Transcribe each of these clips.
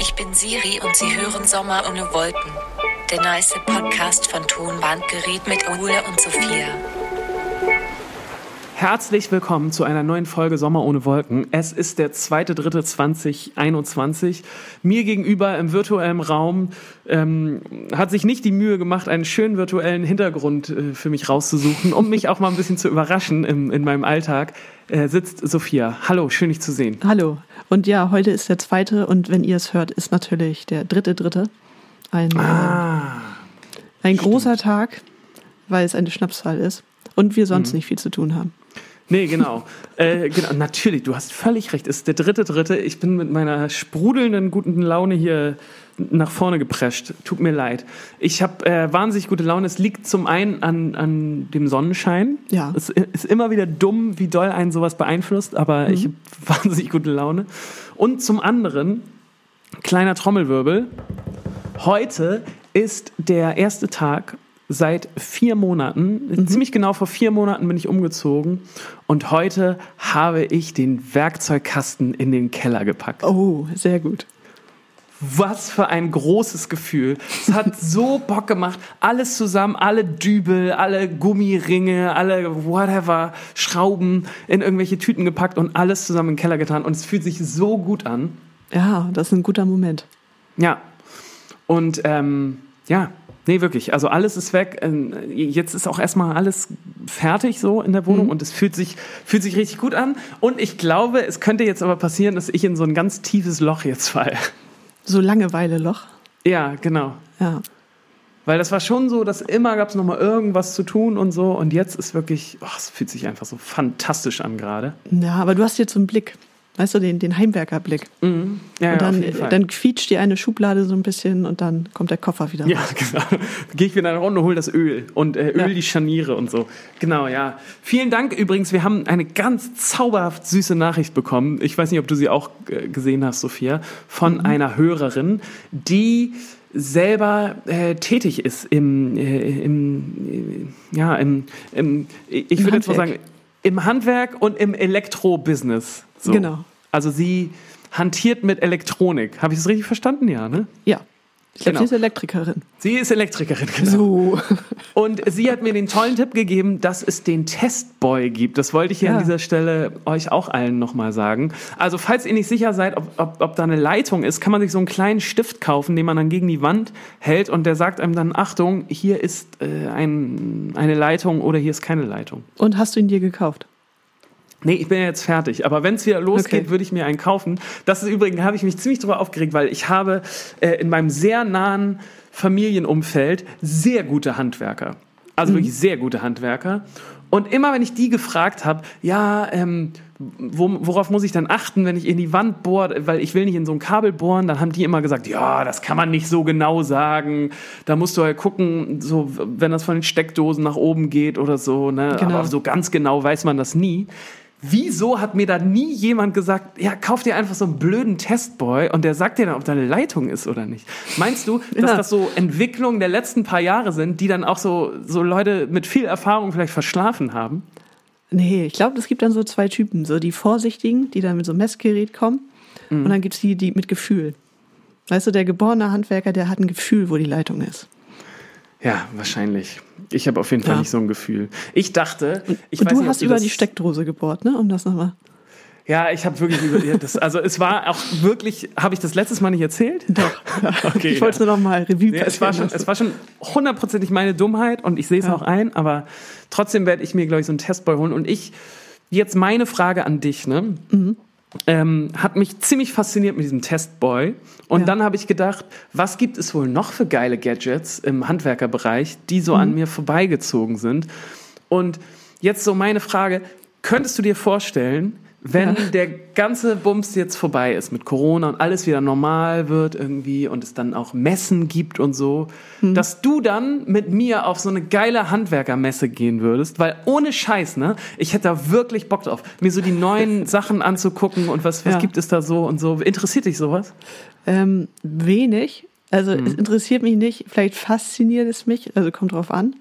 Ich bin Siri und Sie hören Sommer ohne Wolken. Der nice Podcast von Tonbandgerät mit Ole und Sophia. Herzlich willkommen zu einer neuen Folge Sommer ohne Wolken. Es ist der 2.3.2021. Mir gegenüber im virtuellen Raum ähm, hat sich nicht die Mühe gemacht, einen schönen virtuellen Hintergrund äh, für mich rauszusuchen, um mich auch mal ein bisschen zu überraschen im, in meinem Alltag, äh, sitzt Sophia. Hallo, schön dich zu sehen. Hallo. Und ja, heute ist der zweite und wenn ihr es hört, ist natürlich der dritte, dritte. Ein, Ah, ein großer Tag, weil es eine Schnapszahl ist und wir sonst nicht viel zu tun haben. Nee, genau. äh, genau. Natürlich, du hast völlig recht. Es ist der dritte, dritte. Ich bin mit meiner sprudelnden guten Laune hier nach vorne geprescht. Tut mir leid. Ich habe äh, wahnsinnig gute Laune. Es liegt zum einen an, an dem Sonnenschein. Ja. Es ist immer wieder dumm, wie doll einen sowas beeinflusst, aber ich habe wahnsinnig gute Laune. Und zum anderen, kleiner Trommelwirbel, heute ist der erste Tag seit vier Monaten, ziemlich genau vor vier Monaten bin ich umgezogen und heute habe ich den Werkzeugkasten in den Keller gepackt. Oh, sehr gut. Was für ein großes Gefühl. Es hat so Bock gemacht. Alles zusammen, alle Dübel, alle Gummiringe, alle whatever, Schrauben in irgendwelche Tüten gepackt und alles zusammen in den Keller getan. Und es fühlt sich so gut an. Ja, das ist ein guter Moment. Ja. Und ähm, ja, nee, wirklich. Also alles ist weg. Ähm, Jetzt ist auch erstmal alles fertig so in der Wohnung und es fühlt sich, fühlt sich richtig gut an. Und ich glaube, es könnte jetzt aber passieren, dass ich in so ein ganz tiefes Loch jetzt falle. So Langeweile-Loch. Ja, genau. Ja. Weil das war schon so, dass immer gab es nochmal irgendwas zu tun und so. Und jetzt ist wirklich, oh, es fühlt sich einfach so fantastisch an gerade. Ja, aber du hast jetzt so einen Blick. Weißt du, den, den Heimwerkerblick. Ja, und ja, dann, Fall. dann quietscht dir eine Schublade so ein bisschen und dann kommt der Koffer wieder ja, raus. genau. Gehe ich wieder eine Runde, hol das Öl und äh, Öl Ja. die Scharniere und so. Genau, ja. Vielen Dank übrigens. Wir haben eine ganz zauberhaft süße Nachricht bekommen. Ich weiß nicht, ob du sie auch äh, gesehen hast, Sophia, von einer Hörerin, die selber äh, tätig ist im, äh, im äh, ja, im, im ich würde jetzt mal sagen, im Handwerk und im Elektro-Business. So. Genau. Also sie hantiert mit Elektronik. Habe ich das richtig verstanden? Ja, ne? Ja. Ich glaube, Genau. sie ist Elektrikerin. Sie ist Elektrikerin, genau. So. Und sie hat mir den tollen Tipp gegeben, dass es den Testboy gibt. Das wollte ich hier Ja. an dieser Stelle euch auch allen nochmal sagen. Also falls ihr nicht sicher seid, ob, ob, ob da eine Leitung ist, kann man sich so einen kleinen Stift kaufen, den man dann gegen die Wand hält und der sagt einem dann, Achtung, hier ist äh, ein, eine Leitung oder hier ist keine Leitung. Und hast du ihn dir gekauft? Nee, ich bin ja jetzt fertig. Aber wenn es wieder losgeht, Okay. würde ich mir einen kaufen. Das ist übrigens, habe ich mich ziemlich drüber aufgeregt, weil ich habe äh, in meinem sehr nahen Familienumfeld sehr gute Handwerker. Also wirklich sehr gute Handwerker. Und immer wenn ich die gefragt habe, ja, ähm, wo, worauf muss ich dann achten, wenn ich in die Wand bohre, weil ich will nicht in so ein Kabel bohren, dann haben die immer gesagt, ja, das kann man nicht so genau sagen. Da musst du halt gucken, so wenn das von den Steckdosen nach oben geht oder so, ne? Genau. Aber so ganz genau weiß man das nie. Wieso hat mir da nie jemand gesagt, ja, kauf dir einfach so einen blöden Testboy und der sagt dir dann, ob da eine Leitung ist oder nicht? Meinst du, dass Ja. das so Entwicklungen der letzten paar Jahre sind, die dann auch so, so Leute mit viel Erfahrung vielleicht verschlafen haben? Nee, ich glaube, es gibt dann so zwei Typen. So die Vorsichtigen, die dann mit so einem Messgerät kommen. Mhm. Und dann gibt's die, die mit Gefühl. Weißt du, der geborene Handwerker, der hat ein Gefühl, wo die Leitung ist. Ja, wahrscheinlich. Ich habe auf jeden Fall Ja. nicht so ein Gefühl. Ich dachte, ich und weiß du nicht, hast über die Steckdose gebohrt, ne? Um das nochmal. Ja, ich habe wirklich über ja, das. Also es war auch wirklich. Habe ich das letztes Mal nicht erzählt? Doch. Okay. ich wollte es nur noch mal Revue Ja, es, war schon, es war schon hundertprozentig meine Dummheit und ich sehe es Ja. auch ein, aber trotzdem werde ich mir, glaube ich, so einen Testboy holen. Und ich, jetzt meine Frage an dich, ne? Mhm. Ähm, hat mich ziemlich fasziniert mit diesem Testboy. Und Ja. dann habe ich gedacht, was gibt es wohl noch für geile Gadgets im Handwerkerbereich, die so Mhm. an mir vorbeigezogen sind? Und jetzt so meine Frage, könntest du dir vorstellen, wenn Ja. der ganze Bums jetzt vorbei ist mit Corona und alles wieder normal wird irgendwie und es dann auch Messen gibt und so, Hm. dass du dann mit mir auf so eine geile Handwerkermesse gehen würdest, weil ohne Scheiß, ne, ich hätte da wirklich Bock drauf, mir so die neuen Sachen anzugucken und was, was Ja. gibt es da so und so. Interessiert dich sowas? Ähm, wenig. Also Mhm. es interessiert mich nicht. Vielleicht fasziniert es mich. Also kommt drauf an.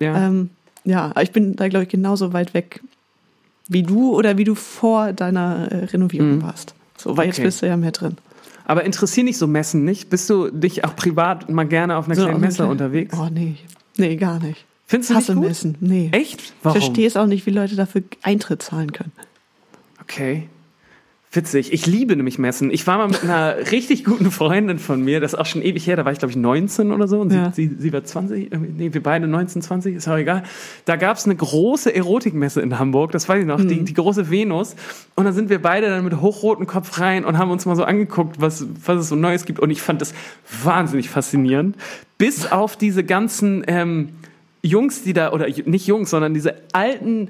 Ja. Ähm, ja, ich bin da, glaube ich, genauso weit weg wie du oder wie du vor deiner äh, Renovierung Mhm. warst. So, weil jetzt Okay. bist du ja mehr drin. Aber interessieren dich so Messen nicht? Bist du dich auch privat mal gerne auf einer So, kleinen Messe unterwegs? Oh, nee. Nee, gar nicht. Findest du Hasse nicht gut? Messen. Nee. Echt? Ich Warum? verstehe es auch nicht, wie Leute dafür Eintritt zahlen können. Okay. Witzig. Ich liebe nämlich Messen. Ich war mal mit einer richtig guten Freundin von mir, das ist auch schon ewig her, da war ich glaube ich 19 oder so und Ja. sie, sie, sie war 20, irgendwie- nee, wir beide 19, 20, ist auch egal. Da gab es eine große Erotikmesse in Hamburg, das weiß ich noch, Mhm. die, die große Venus. Und da sind wir beide dann mit hochrotem Kopf rein und haben uns mal so angeguckt, was, was es so Neues gibt. Und ich fand das wahnsinnig faszinierend. Bis auf diese ganzen ähm, Jungs, die da, oder nicht Jungs, sondern diese alten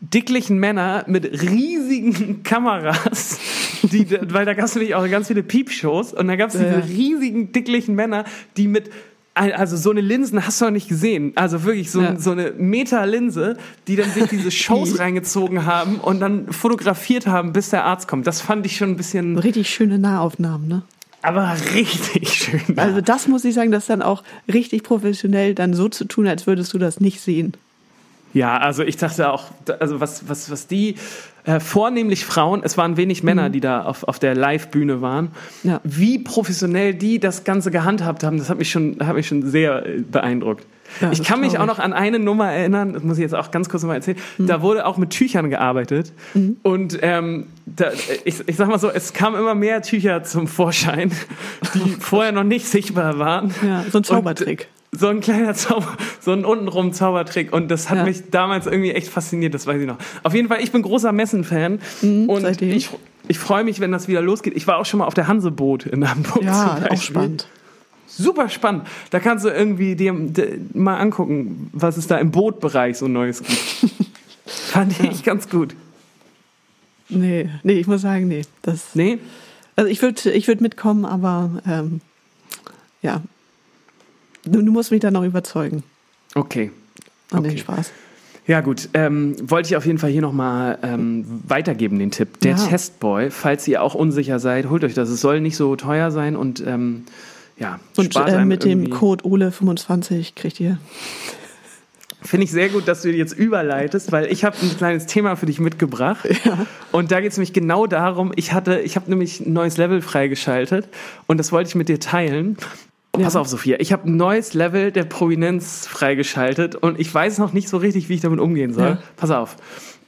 dicklichen Männer mit riesigen Kameras, die, weil da gab es nämlich auch ganz viele Piepshows und da gab es diese ja. riesigen dicklichen Männer, die mit also so eine Linsen hast du noch nicht gesehen. Also wirklich so, Ja. so eine Meta-Linse, die dann sich diese Shows reingezogen haben und dann fotografiert haben, bis der Arzt kommt. Das fand ich schon ein bisschen, richtig schöne Nahaufnahmen, ne? aber richtig schön. Also das muss ich sagen, das ist dann auch richtig professionell, dann so zu tun, als würdest du das nicht sehen. Ja, also ich dachte auch, also was, was, was die, äh, vornehmlich Frauen, es waren wenig Männer, die da auf, auf der Live-Bühne waren, Mhm. Ja. wie professionell die das Ganze gehandhabt haben, das hat mich schon, hat mich schon sehr äh, beeindruckt. Ja, ich kann mich auch noch an eine Nummer erinnern, das muss ich jetzt auch ganz kurz nochmal erzählen. Da wurde auch mit Tüchern gearbeitet. Und ähm, da, ich, ich sag mal so, es kamen immer mehr Tücher zum Vorschein, die vorher noch nicht sichtbar waren. Ja, so ein Und, Zaubertrick. so ein kleiner Zauber, so ein untenrum Zaubertrick. Und das hat Ja. mich damals irgendwie echt fasziniert, das weiß ich noch. Auf jeden Fall, ich bin großer Messen-Fan. und Mhm, seitdem. ich, ich freue mich, wenn das wieder losgeht. Ich war auch schon mal auf der Hanseboot in Hamburg. Ja, auch spannend. Super spannend. Da kannst du irgendwie dir mal angucken, was es da im Bootbereich so Neues gibt. Fand ich ganz gut. Nee, nee, ich muss sagen, nee. Das, Nee? Also ich würde ich würd mitkommen, aber ähm, ja. Du, du musst mich dann noch überzeugen. Okay. An Okay. den Spaß. Ja gut, ähm, wollte ich auf jeden Fall hier nochmal ähm, weitergeben, den Tipp. Der Ja. Testboy, falls ihr auch unsicher seid, holt euch das. Es soll nicht so teuer sein und ähm, ja, Und äh, mit dem irgendwie- Code Ole25 kriegt ihr. Finde ich sehr gut, dass du jetzt überleitest, weil ich habe ein kleines Thema für dich mitgebracht. Und da geht es nämlich genau darum, ich hatte, ich habe nämlich ein neues Level freigeschaltet und das wollte ich mit dir teilen. Pass Ja. auf, Sophia, ich habe ein neues Level der Prominenz freigeschaltet und ich weiß noch nicht so richtig, wie ich damit umgehen soll. Ja. Pass auf.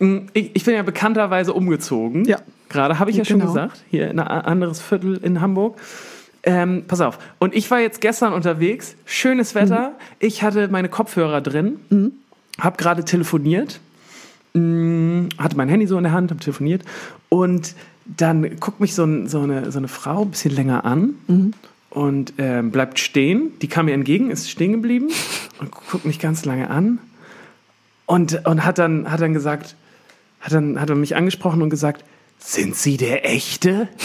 Mm, Ich, ich bin ja bekannterweise umgezogen. Ja. Gerade habe ich ja schon Genau. gesagt, hier in ein anderes Viertel in Hamburg. Ähm, pass auf. Und ich war jetzt gestern unterwegs, schönes Wetter. Ich hatte meine Kopfhörer drin, habe gerade telefoniert, mh, hatte mein Handy so in der Hand, habe telefoniert und dann guckt mich so, ein, so, eine, so eine Frau ein bisschen länger an und ähm, bleibt stehen. Die kam mir entgegen, ist stehen geblieben und guckt mich ganz lange an und, und hat, dann, hat dann gesagt, hat dann, hat dann mich angesprochen und gesagt, sind Sie der Echte?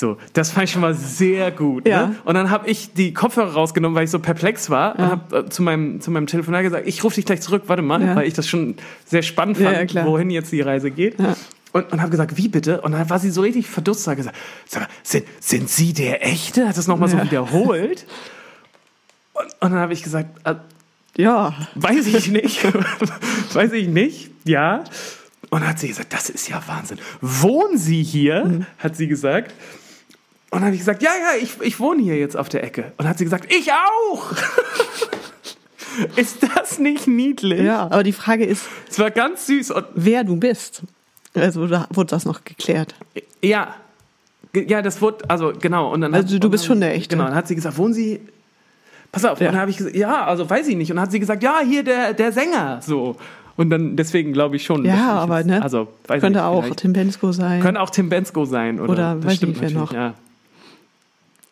So, das fand ich schon mal sehr gut. Ja. Ne? Und dann habe ich die Kopfhörer rausgenommen, weil ich so perplex war und Ja. habe äh, zu meinem, zu meinem Telefonat gesagt, ich rufe dich gleich zurück, warte mal, Ja. weil ich das schon sehr spannend fand, wohin jetzt die Reise geht. Und, und habe gesagt, wie bitte? Und dann war sie so richtig verdutzt und hat gesagt, sag mal, sind, sind Sie der Echte? Hat das nochmal so wiederholt. Und, und dann habe ich gesagt, äh, Ja, Weiß ich nicht. Weiß ich nicht. Ja. Und dann hat sie gesagt, das ist ja Wahnsinn. Wohnen Sie hier? Mhm. Hat sie gesagt. Und dann habe ich gesagt, ja, ja, ich, ich wohne hier jetzt auf der Ecke. Und dann hat sie gesagt, ich auch. ist das nicht niedlich? ja. Aber die Frage ist, Es war ganz süß. Und wer du bist. Also da wurde das noch geklärt. ja. Ja, das wurde, also genau. Und dann Also hat, du bist dann- schon der Echte. Genau, dann hat sie gesagt, wohnen Sie. Pass auf, Ja. und dann habe ich gesagt, ja, also weiß ich nicht. Und dann hat sie gesagt, ja, hier der, der Sänger. So. Und dann, deswegen glaube ich schon. ich Ja, aber jetzt- ne? Also, weiß Könnte nicht, auch Tim Bensko sein. Könnte auch Tim Bensko sein. Oder, Oder weiß stimmt nicht, wer noch. Ja.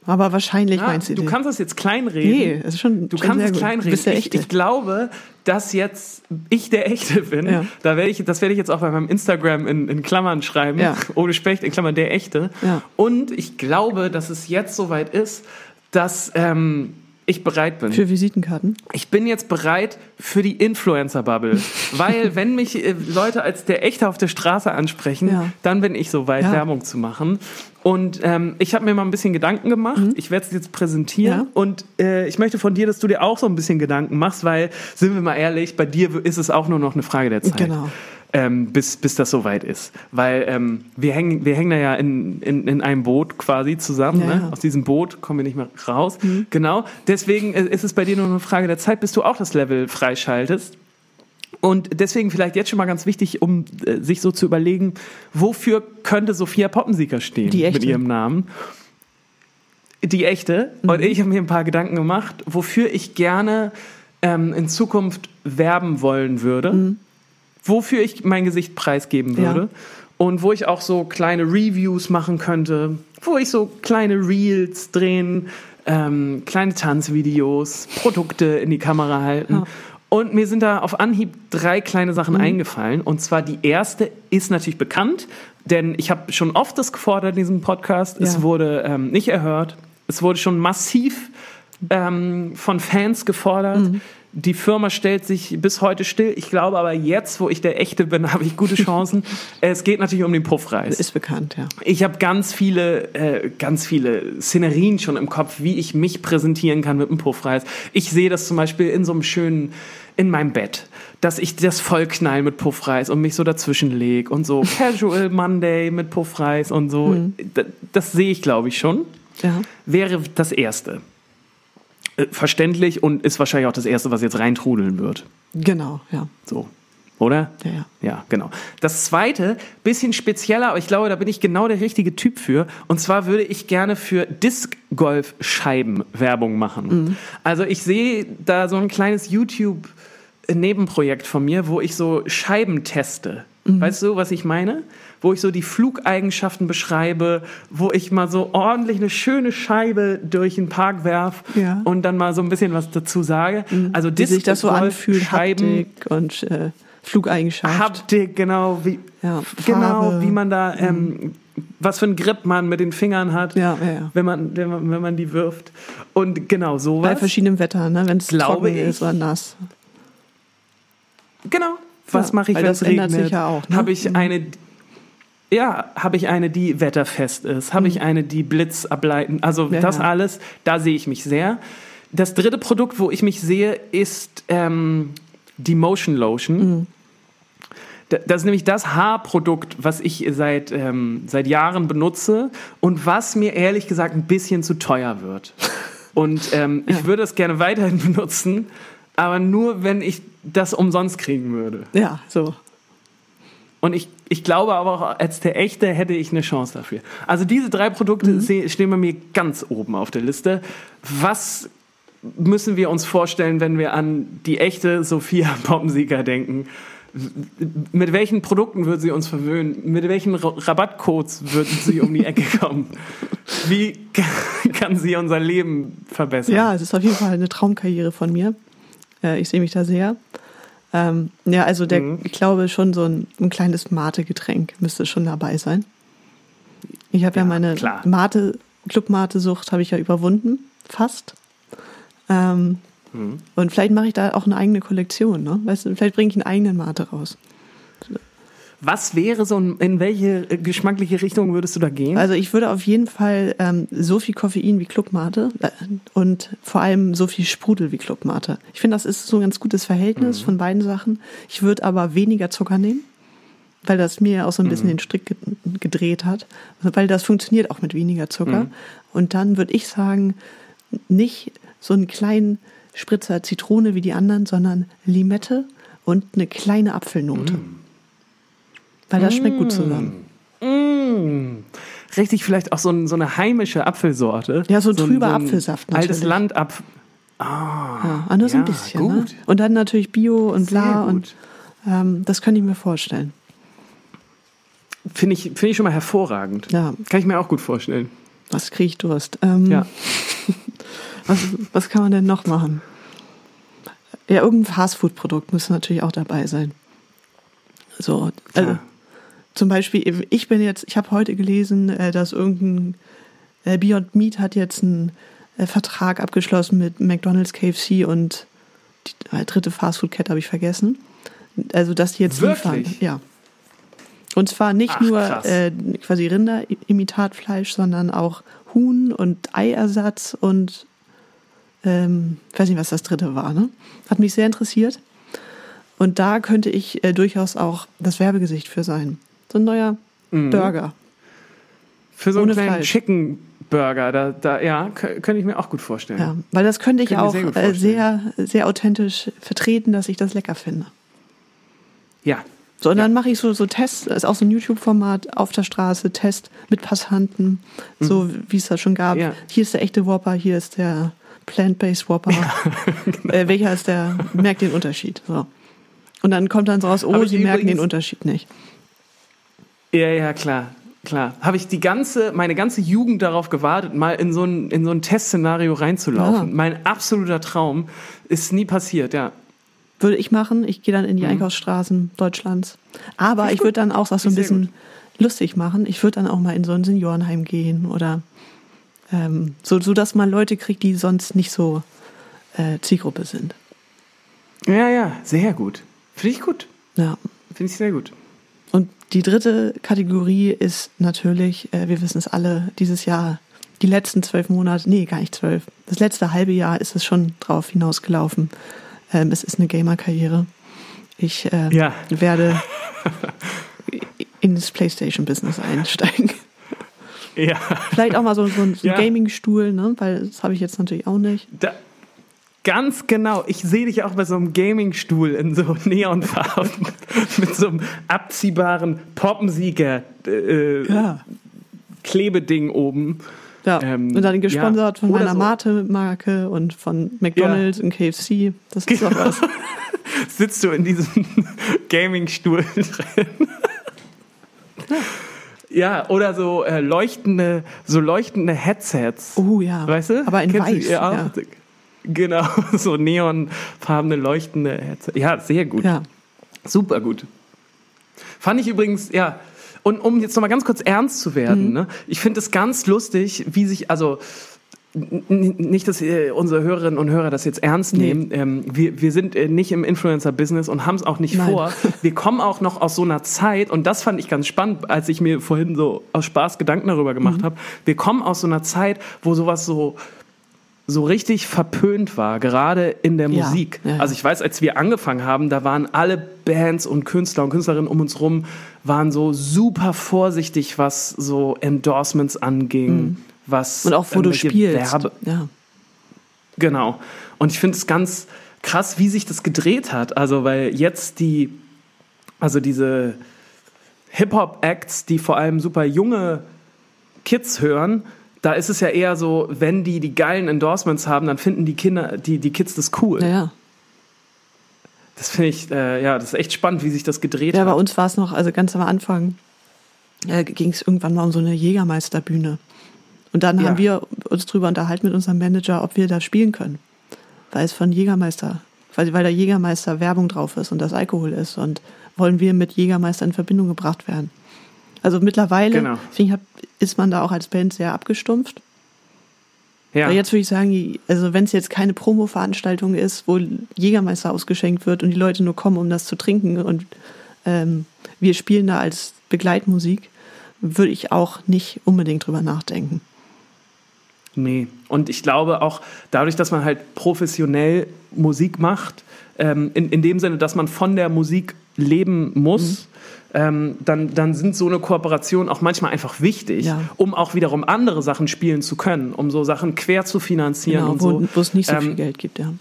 Aber wahrscheinlich Ja, meinst du du den. kannst das jetzt kleinreden. Nee, es ist schon Du schon kannst es kleinreden. Du bist der ich, Echte. ich glaube, dass jetzt ich der Echte bin. Ja. Da werde ich, das werde ich jetzt auch bei meinem Instagram in, in Klammern schreiben. Ja. Ohne Specht, in Klammern der Echte. Ja. Und ich glaube, dass es jetzt soweit ist, dass ähm, ich bereit bin. Für Visitenkarten. Ich bin jetzt bereit für die Influencer-Bubble. Weil, wenn mich äh, Leute als der Echte auf der Straße ansprechen, dann bin ich soweit. Werbung zu machen. Und ähm, ich habe mir mal ein bisschen Gedanken gemacht. Ich werde es jetzt präsentieren. Mhm. Ja. Und äh, ich möchte von dir, dass du dir auch so ein bisschen Gedanken machst, weil, sind wir mal ehrlich, bei dir ist es auch nur noch eine Frage der Zeit. Genau. ähm, bis, bis das soweit ist. Weil ähm, wir, hängen, wir hängen da ja in, in, in einem Boot quasi zusammen. Ja, Ne? ja. Aus diesem Boot kommen wir nicht mehr raus. Genau. Deswegen äh, ist es bei dir nur eine Frage der Zeit, bis du auch das Level freischaltest. Und deswegen vielleicht jetzt schon mal ganz wichtig, um äh, sich so zu überlegen, wofür könnte Sophia Poppensieger stehen mit ihrem Namen? Die echte. Und ich habe mir ein paar Gedanken gemacht, wofür ich gerne ähm, in Zukunft werben wollen würde, wofür ich mein Gesicht preisgeben Ja. würde und wo ich auch so kleine Reviews machen könnte, wo ich so kleine Reels drehen, ähm, kleine Tanzvideos, Produkte in die Kamera halten. Ja. Und mir sind da auf Anhieb drei kleine Sachen Mhm. eingefallen. Und zwar die erste ist natürlich bekannt, denn ich habe schon oft das gefordert in diesem Podcast. Es Ja. wurde ähm, nicht erhört. Es wurde schon massiv ähm, von Fans gefordert. Mhm. Die Firma stellt sich bis heute still. Ich glaube aber jetzt, wo ich der Echte bin, habe ich gute Chancen. es geht natürlich um den Puffreis. Ist bekannt, ja. Ich habe ganz viele, äh, ganz viele Szenerien schon im Kopf, wie ich mich präsentieren kann mit einem Puffreis. Ich sehe das zum Beispiel in so einem schönen, in meinem Bett, dass ich das vollknall mit Puffreis und mich so dazwischen leg und so Casual Monday mit Puffreis und so. D- Das sehe ich, glaube ich, schon. Ja. Wäre das Erste. Äh, Verständlich und ist wahrscheinlich auch das Erste, was jetzt reintrudeln wird. Genau, ja. So. Oder? Ja, ja. Ja, genau. Das zweite, bisschen spezieller, aber ich glaube, da bin ich genau der richtige Typ für. Und zwar würde ich gerne für Disc Golf Scheiben Werbung machen. Also ich sehe da so ein kleines YouTube Nebenprojekt von mir, wo ich so Scheiben teste. Weißt du, was ich meine? Wo ich so die Flugeigenschaften beschreibe, wo ich mal so ordentlich eine schöne Scheibe durch den Park werf Ja. und dann mal so ein bisschen was dazu sage. Also Wie sich das so anfühlt, Scheiben Haptik und äh, Flugeigenschaft. Haptik, genau, wie, Ja, genau, wie man da, ähm, was für ein Grip man mit den Fingern hat, Ja, ja. Wenn, man, wenn, man, wenn man die wirft. Und genau Bei sowas. verschiedenem Wetter, ne? wenn es Glaube trocken ich. ist oder nass. Genau. Was Ja, mache ich, wenn es ändert regnet? sich ja auch, ne? Habe ich eine, ja, habe ich eine, die wetterfest ist? Habe ich eine, die Blitz ableiten? Also Mhm. Ja, das ja. alles, da sehe ich mich sehr. Das dritte Produkt, wo ich mich sehe, ist ähm, die Motion Lotion. Mhm. Da- Das ist nämlich das Haarprodukt, was ich seit, ähm, seit Jahren benutze und was mir ehrlich gesagt ein bisschen zu teuer wird. Und ähm, ich würde es gerne weiterhin benutzen, aber nur, wenn ich das umsonst kriegen würde. Ja, so. Und ich, ich glaube aber auch, als der Echte hätte ich eine Chance dafür. Also diese drei Produkte se- stehen bei mir ganz oben auf der Liste. Was müssen wir uns vorstellen, wenn wir an die echte Sophia Poppensieger denken? Mit welchen Produkten würde sie uns verwöhnen? Mit welchen Ra- Rabattcodes würden sie um die Ecke kommen? Wie kann sie unser Leben verbessern? Ja, es ist auf jeden Fall eine Traumkarriere von mir. Äh, ich sehe mich da sehr. Ähm, ja, also der, Mhm. ich glaube schon so ein, ein kleines Mate-Getränk müsste schon dabei sein. Ich habe ja, Ja, meine klar. Mate, Club-Mate-Sucht habe ich ja überwunden, fast. Ähm, Mhm. Und vielleicht mache ich da auch eine eigene Kollektion, ne? Weißt du, vielleicht bringe ich einen eigenen Mate raus. Was wäre so, ein, in welche geschmackliche Richtung würdest du da gehen? Also ich würde auf jeden Fall ähm, so viel Koffein wie Clubmate äh, und vor allem so viel Sprudel wie Clubmate. Ich finde, das ist so ein ganz gutes Verhältnis von beiden Sachen. Ich würde aber weniger Zucker nehmen, weil das mir auch so ein bisschen den Strick ge- gedreht hat. Weil das funktioniert auch mit weniger Zucker. Und dann würde ich sagen, nicht so einen kleinen Spritzer Zitrone wie die anderen, sondern Limette und eine kleine Apfelnote. Weil das schmeckt gut zusammen. Mm. Richtig, vielleicht auch so, ein, so eine heimische Apfelsorte. Ja, so ein ein- trüber ein Apfelsaft Altes natürlich. Landapfel. Ja, aber nur so ein Ja, bisschen. gut. Ne? Und dann natürlich Bio und bla. Und ähm, das könnte ich mir vorstellen. Finde ich, finde ich schon mal hervorragend. Ja, Kann ich mir auch gut vorstellen. was kriege ich Durst? Ähm, Ja. was, was kann man denn noch machen? Ja, irgendein Fastfood-Produkt muss natürlich auch dabei sein. So, also. Zum Beispiel, ich bin jetzt, ich habe heute gelesen, äh, dass irgendein äh, Beyond Meat hat jetzt einen äh, Vertrag abgeschlossen mit McDonald's, KFC und die dritte Fastfood-Kette habe ich vergessen. Also, dass die jetzt Wirklich? liefern. Ja. Und zwar nicht Ach, nur äh, quasi Rinderimitatfleisch, sondern auch Huhn und Eiersatz und ähm, weiß nicht, was das dritte war. Ne? Hat mich sehr interessiert. Und da könnte ich äh, durchaus auch das Werbegesicht für sein. So ein neuer Burger. Für so einen Ohne kleinen Fleisch. Chicken Burger, da, da ja, könnte ich mir auch gut vorstellen. Ja, weil das könnte ich auch sehr äh, sehr, sehr authentisch vertreten, dass ich das lecker finde. Ja. So, und dann mache ich so, so Tests, das ist auch so ein YouTube-Format auf der Straße, Test mit Passanten, so wie es das schon gab. Mhm. Ja. Hier ist der echte Whopper, hier ist der Plant-Based Whopper. genau. äh, welcher ist der, merkt den Unterschied. So. Und dann kommt dann so raus, oh, sie merken den Unterschied nicht. Ja, ja, klar. Klar. Habe ich die ganze, meine ganze Jugend darauf gewartet, mal in so ein, in so ein Testszenario reinzulaufen. Ah. Mein absoluter Traum ist nie passiert, ja. Würde ich machen. Ich gehe dann in die Einkaufsstraßen Deutschlands. Aber Mhm. Ich würde dann auch so ein bisschen lustig machen. Ich würde dann auch mal in so ein Seniorenheim gehen oder ähm, so, so, dass man Leute kriegt, die sonst nicht so äh, Zielgruppe sind. Ja, ja, sehr gut. Finde ich gut. Ja. Finde ich sehr gut. Die dritte Kategorie ist natürlich, äh, wir wissen es alle, dieses Jahr, die letzten zwölf Monate, nee, gar nicht zwölf, das letzte halbe Jahr ist es schon drauf hinausgelaufen. Ähm, es ist eine Gamer-Karriere. Ich äh, Ja. werde ins PlayStation-Business einsteigen. Ja. Vielleicht auch mal so, so ein, so ein Ja. Gaming-Stuhl, ne? weil das habe ich jetzt natürlich auch nicht. Da, ganz genau. Ich sehe dich auch bei so einem Gaming-Stuhl in so Neonfarben mit so einem abziehbaren Poppensieger äh, Ja. Klebeding oben. Ja, Ähm, und dann gesponsert ja. von meiner so. Mate-Marke und von McDonalds und KFC. Das ist doch was. Sitzt du in diesem Gaming-Stuhl drin? Ja, oder so äh, leuchtende, so leuchtende Headsets. Oh ja. Weißt du? Aber in Kennst du weiß. die auch? Ja. Genau, so neonfarbene leuchtende Headsets. Ja, sehr gut. ja. Super gut. Fand ich übrigens, ja. Und um jetzt nochmal ganz kurz ernst zu Mhm. werden, ne? ich finde es ganz lustig, wie sich, also nicht, dass äh, unsere Hörerinnen und Hörer das jetzt ernst Nee. nehmen. Ähm, wir, wir sind äh, nicht im Influencer-Business und haben es auch nicht Nein. vor. Wir kommen auch noch aus so einer Zeit, und das fand ich ganz spannend, als ich mir vorhin so aus Spaß Gedanken darüber Mhm. gemacht habe. Wir kommen aus so einer Zeit, wo sowas so so richtig verpönt war, gerade in der Ja, Musik. ja, ja. Also ich weiß, als wir angefangen haben, da waren alle Bands und Künstler und Künstlerinnen um uns rum, waren so super vorsichtig, was so Endorsements anging, was Mhm. Und auch wo du irgendwelche spielst. Werbe Ja. Genau. Und ich finde es ganz krass, wie sich das gedreht hat. Also, weil jetzt die, also diese Hip-Hop-Acts, die vor allem super junge Kids hören, da ist es ja eher so, wenn die die geilen Endorsements haben, dann finden die Kinder, die, die Kids das cool. Ja, ja. Das finde ich, äh, ja, das ist echt spannend, wie sich das gedreht Ja, bei hat. uns war es noch, also ganz am Anfang äh, ging es irgendwann mal um so eine Jägermeisterbühne. Und dann Ja. haben wir uns drüber unterhalten mit unserem Manager, ob wir da spielen können. Weil es von Jägermeister, weil, weil da Jägermeister Werbung drauf ist und das Alkohol ist. Und wollen wir mit Jägermeister in Verbindung gebracht werden. Also mittlerweile Genau. finde ich, hab- ist man da auch als Band sehr abgestumpft. Ja. Aber jetzt würde ich sagen, also wenn es jetzt keine Promo-Veranstaltung ist, wo Jägermeister ausgeschenkt wird und die Leute nur kommen, um das zu trinken und ähm, wir spielen da als Begleitmusik, würde ich auch nicht unbedingt drüber nachdenken. Nee. Und ich glaube auch dadurch, dass man halt professionell Musik macht, ähm, in, in dem Sinne, dass man von der Musik leben muss, ähm, dann, dann sind so eine Kooperation auch manchmal einfach wichtig, Ja. um auch wiederum andere Sachen spielen zu können, um so Sachen quer zu finanzieren Genau, und wo, so. wo es nicht so Ähm, viel Geld gibt, ja.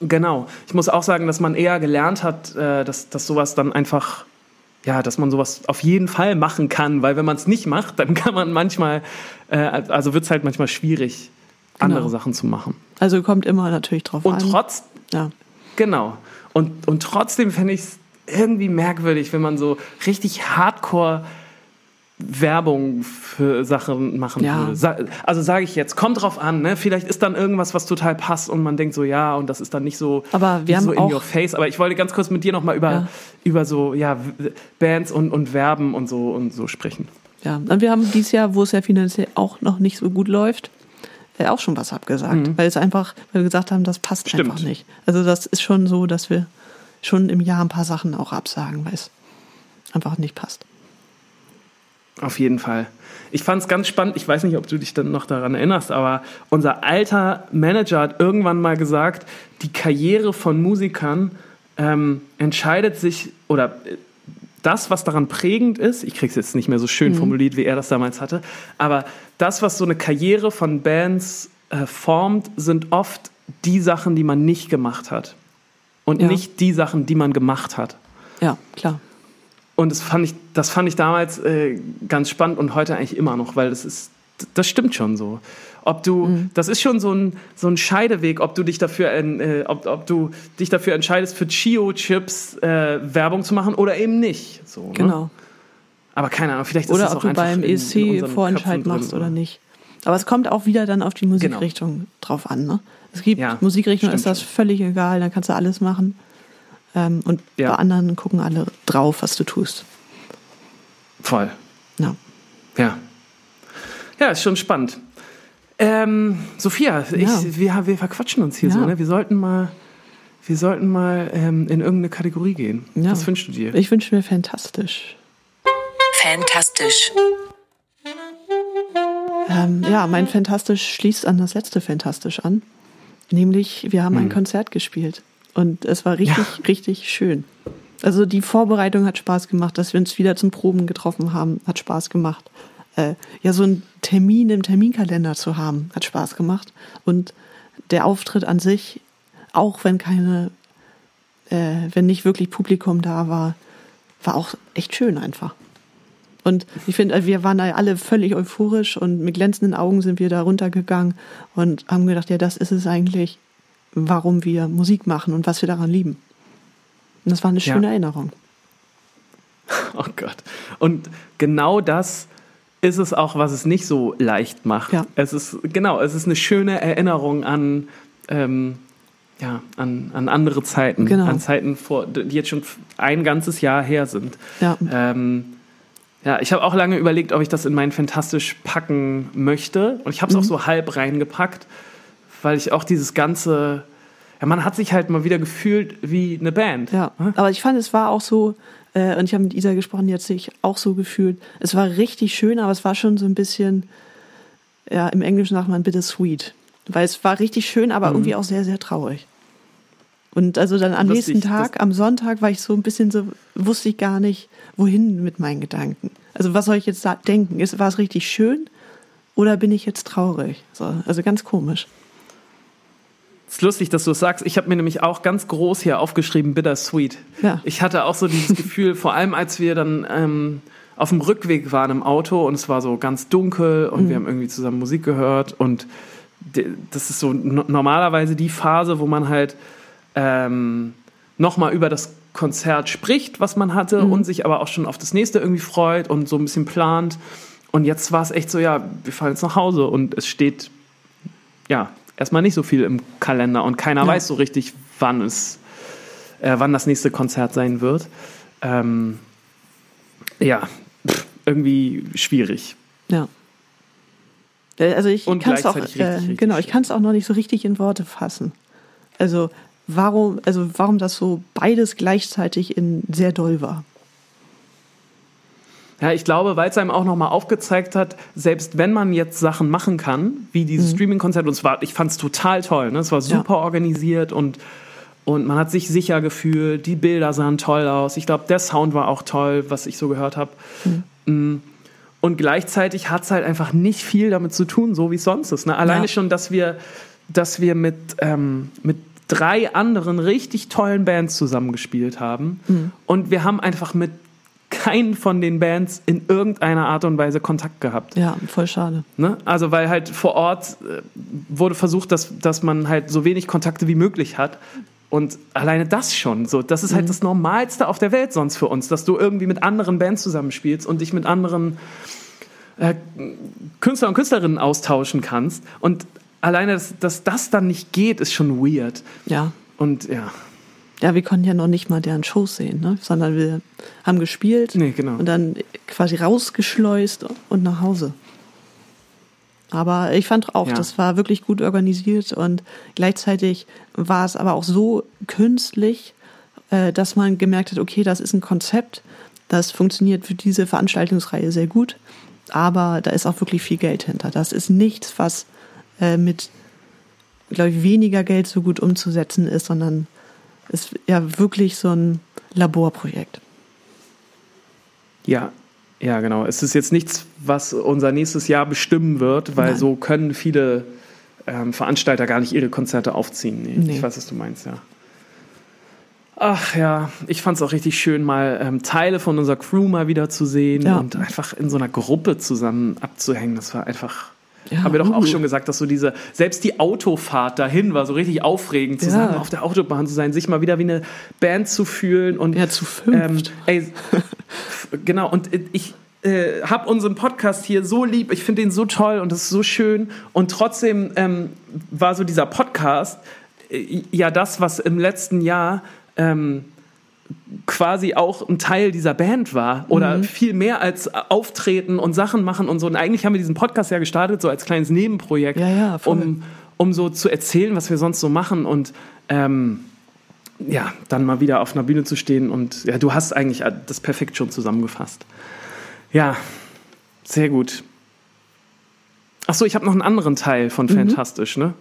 Genau. Ich muss auch sagen, dass man eher gelernt hat, äh, dass, dass sowas dann einfach, ja, dass man sowas auf jeden Fall machen kann, weil wenn man es nicht macht, dann kann man manchmal, äh, also wird es halt manchmal schwierig, andere Genau. Sachen zu machen. Also kommt immer natürlich drauf Und an. trotz, ja. genau. Und, und trotzdem fände ich es irgendwie merkwürdig, wenn man so richtig hardcore Werbung für Sachen machen Ja. würde. Also sage ich jetzt, kommt drauf an, ne? Vielleicht ist dann irgendwas, was total passt und man denkt so, ja, und das ist dann nicht so, Aber wir nicht so haben in auch- your face. Aber ich wollte ganz kurz mit dir nochmal über, Ja. über so, ja, Bands und, und Werben und so und so sprechen. Ja, und wir haben dieses Jahr, wo es ja finanziell auch noch nicht so gut läuft, äh, auch schon was abgesagt, weil es einfach, weil wir gesagt haben, das passt Mhm. Stimmt. einfach nicht. Also das ist schon so, dass wir schon im Jahr ein paar Sachen auch absagen, weil es einfach nicht passt. Auf jeden Fall. Ich fand es ganz spannend. Ich weiß nicht, ob du dich dann noch daran erinnerst, aber unser alter Manager hat irgendwann mal gesagt, die Karriere von Musikern ähm, entscheidet sich, oder äh, das, was daran prägend ist, ich kriege es jetzt nicht mehr so schön Mhm. formuliert, wie er das damals hatte, aber das, was so eine Karriere von Bands äh, formt, sind oft die Sachen, die man nicht gemacht hat. Und Ja. nicht die Sachen, die man gemacht hat. Ja, klar. Und das fand ich, das fand ich damals äh, ganz spannend und heute eigentlich immer noch, weil das ist, das stimmt schon so. Ob du, Mhm. das ist schon so ein, so ein Scheideweg, ob du dich dafür, äh, ob, ob du dich dafür entscheidest, für Chio-Chips äh, Werbung zu machen oder eben nicht. So, ne? Genau. Aber keine Ahnung, vielleicht ist Oder das ob auch du einfach beim in- in ESC unseren Vorentscheid machst drin, oder nicht. Aber es kommt auch wieder dann auf die Genau. Musikrichtung drauf an. Ne? Es gibt Ja, Musikrichtungen, ist das schon. völlig egal, dann kannst du alles machen. Ähm, und Ja. bei anderen gucken alle drauf, was du tust. Voll. Ja. Ja. Ja, ist schon spannend. Ähm, Sophia, ich, Ja. wir, wir verquatschen uns hier Ja. so, ne? Wir sollten mal, wir sollten mal ähm, in irgendeine Kategorie gehen. Ja. Was wünschst du dir? Ich wünsche mir fantastisch. Fantastisch. Ähm, ja, mein Fantastisch schließt an das letzte Fantastisch an. Nämlich, wir haben ein Konzert gespielt. Und es war richtig, richtig schön. Also die Vorbereitung hat Spaß gemacht, dass wir uns wieder zum Proben getroffen haben, hat Spaß gemacht. Äh, ja, so einen Termin im Terminkalender zu haben, hat Spaß gemacht. Und der Auftritt an sich, auch wenn keine, äh, wenn nicht wirklich Publikum da war, war auch echt schön einfach. Und ich finde, wir waren alle völlig euphorisch und mit glänzenden Augen sind wir da runtergegangen und haben gedacht, ja, das ist es eigentlich, warum wir Musik machen und was wir daran lieben. Und das war eine Ja. schöne Erinnerung. Oh Gott. Und genau das ist es auch, was es nicht so leicht macht. Ja. Es ist, genau, es ist eine schöne Erinnerung an, ähm, ja, an, an andere Zeiten. Genau. An Zeiten, vor, die jetzt schon ein ganzes Jahr her sind. Ja, Ähm, ja, ich habe auch lange überlegt, ob ich das in mein Fantastisch packen möchte. Und ich habe es Mhm. auch so halb reingepackt, weil ich auch dieses ganze, ja, man hat sich halt mal wieder gefühlt wie eine Band. ja. Aber ich fand, es war auch so, äh, und ich habe mit Isa gesprochen, die hat sich auch so gefühlt. Es war richtig schön, aber es war schon so ein bisschen, ja, im Englischen sagt man bittersweet. Weil es war richtig schön, aber irgendwie auch sehr, sehr traurig. Und also dann am Lustig, nächsten Tag, am Sonntag, war ich so ein bisschen so, wusste ich gar nicht, wohin mit meinen Gedanken. Also was soll ich jetzt da denken? Ist, war es richtig schön oder bin ich jetzt traurig? So, also ganz komisch. Es ist lustig, dass du es sagst. Ich habe mir nämlich auch ganz groß hier aufgeschrieben, bittersweet. Ja. Ich hatte auch so dieses Gefühl, vor allem als wir dann ähm, auf dem Rückweg waren im Auto und es war so ganz dunkel und wir haben irgendwie zusammen Musik gehört und das ist so no normalerweise die Phase, wo man halt ähm, nochmal über das Konzert spricht, was man hatte und sich aber auch schon auf das nächste irgendwie freut und so ein bisschen plant. Und jetzt war es echt so, ja, wir fahren jetzt nach Hause und es steht ja, erstmal nicht so viel im Kalender und keiner Ja. weiß so richtig, wann es, äh, wann das nächste Konzert sein wird. Ähm, ja, pff, irgendwie schwierig. Ja. Äh, Also ich kann es auch, äh, genau, ich kann es auch noch nicht so richtig in Worte fassen. Also warum, also warum das so beides gleichzeitig in sehr doll war. Ja, ich glaube, weil es einem auch nochmal aufgezeigt hat, selbst wenn man jetzt Sachen machen kann, wie dieses Streaming-Konzert, und es war, ich fand es total toll, ne? es war Mhm. Ja. super organisiert und, und man hat sich sicher gefühlt, die Bilder sahen toll aus, ich glaube, der Sound war auch toll, was ich so gehört habe. Mm. Und gleichzeitig hat es halt einfach nicht viel damit zu tun, so wie es sonst ist. Ne? Alleine Ja. schon, dass wir, dass wir mit, ähm, mit drei anderen richtig tollen Bands zusammengespielt haben. Mhm. Und wir haben einfach mit keinen von den Bands in irgendeiner Art und Weise Kontakt gehabt. Ja, voll schade. Ne? Also weil halt vor Ort äh, wurde versucht, dass, dass man halt so wenig Kontakte wie möglich hat. Und alleine das schon, so, das ist halt das Normalste auf der Welt sonst für uns, dass du irgendwie mit anderen Bands zusammenspielst und dich mit anderen äh, Künstler und Künstlerinnen austauschen kannst. Und alleine, dass, dass das dann nicht geht, ist schon weird. Ja. Und ja, Ja, wir konnten ja noch nicht mal deren Shows sehen, ne? sondern wir haben gespielt Nee, genau. und dann quasi rausgeschleust und nach Hause. Aber ich fand auch, Ja. das war wirklich gut organisiert und gleichzeitig war es aber auch so künstlich, äh, dass man gemerkt hat, okay, das ist ein Konzept, das funktioniert für diese Veranstaltungsreihe sehr gut, aber da ist auch wirklich viel Geld hinter. Das ist nichts, was äh, mit, glaube ich, weniger Geld so gut umzusetzen ist, sondern ist ja wirklich so ein Laborprojekt. Ja, ja, genau. Es ist jetzt nichts, was unser nächstes Jahr bestimmen wird, weil Nein. so können viele ähm, Veranstalter gar nicht ihre Konzerte aufziehen. Nee, Nee. Ich weiß, was du meinst, ja. Ach ja, ich fand es auch richtig schön, mal ähm, Teile von unserer Crew mal wieder zu sehen Ja. und einfach in so einer Gruppe zusammen abzuhängen. Das war einfach. Ja, haben wir doch auch uh. schon gesagt, dass so diese, selbst die Autofahrt dahin war so richtig aufregend, Ja. zusammen auf der Autobahn zu sein, sich mal wieder wie eine Band zu fühlen und Ja, zu ähm, fünft. ey, genau, und ich äh, habe unseren Podcast hier so lieb, ich finde den so toll und das ist so schön. Und trotzdem ähm, war so dieser Podcast äh, ja das, was im letzten Jahr ähm, quasi auch ein Teil dieser Band war oder Mhm. viel mehr als Auftreten und Sachen machen und so. Und eigentlich haben wir diesen Podcast ja gestartet, so als kleines Nebenprojekt, Ja, ja, um, um so zu erzählen, was wir sonst so machen und ähm, ja, dann mal wieder auf einer Bühne zu stehen und ja, du hast eigentlich das perfekt schon zusammengefasst. Ja, sehr gut. Ach so, ich habe noch einen anderen Teil von Fantastisch, ne?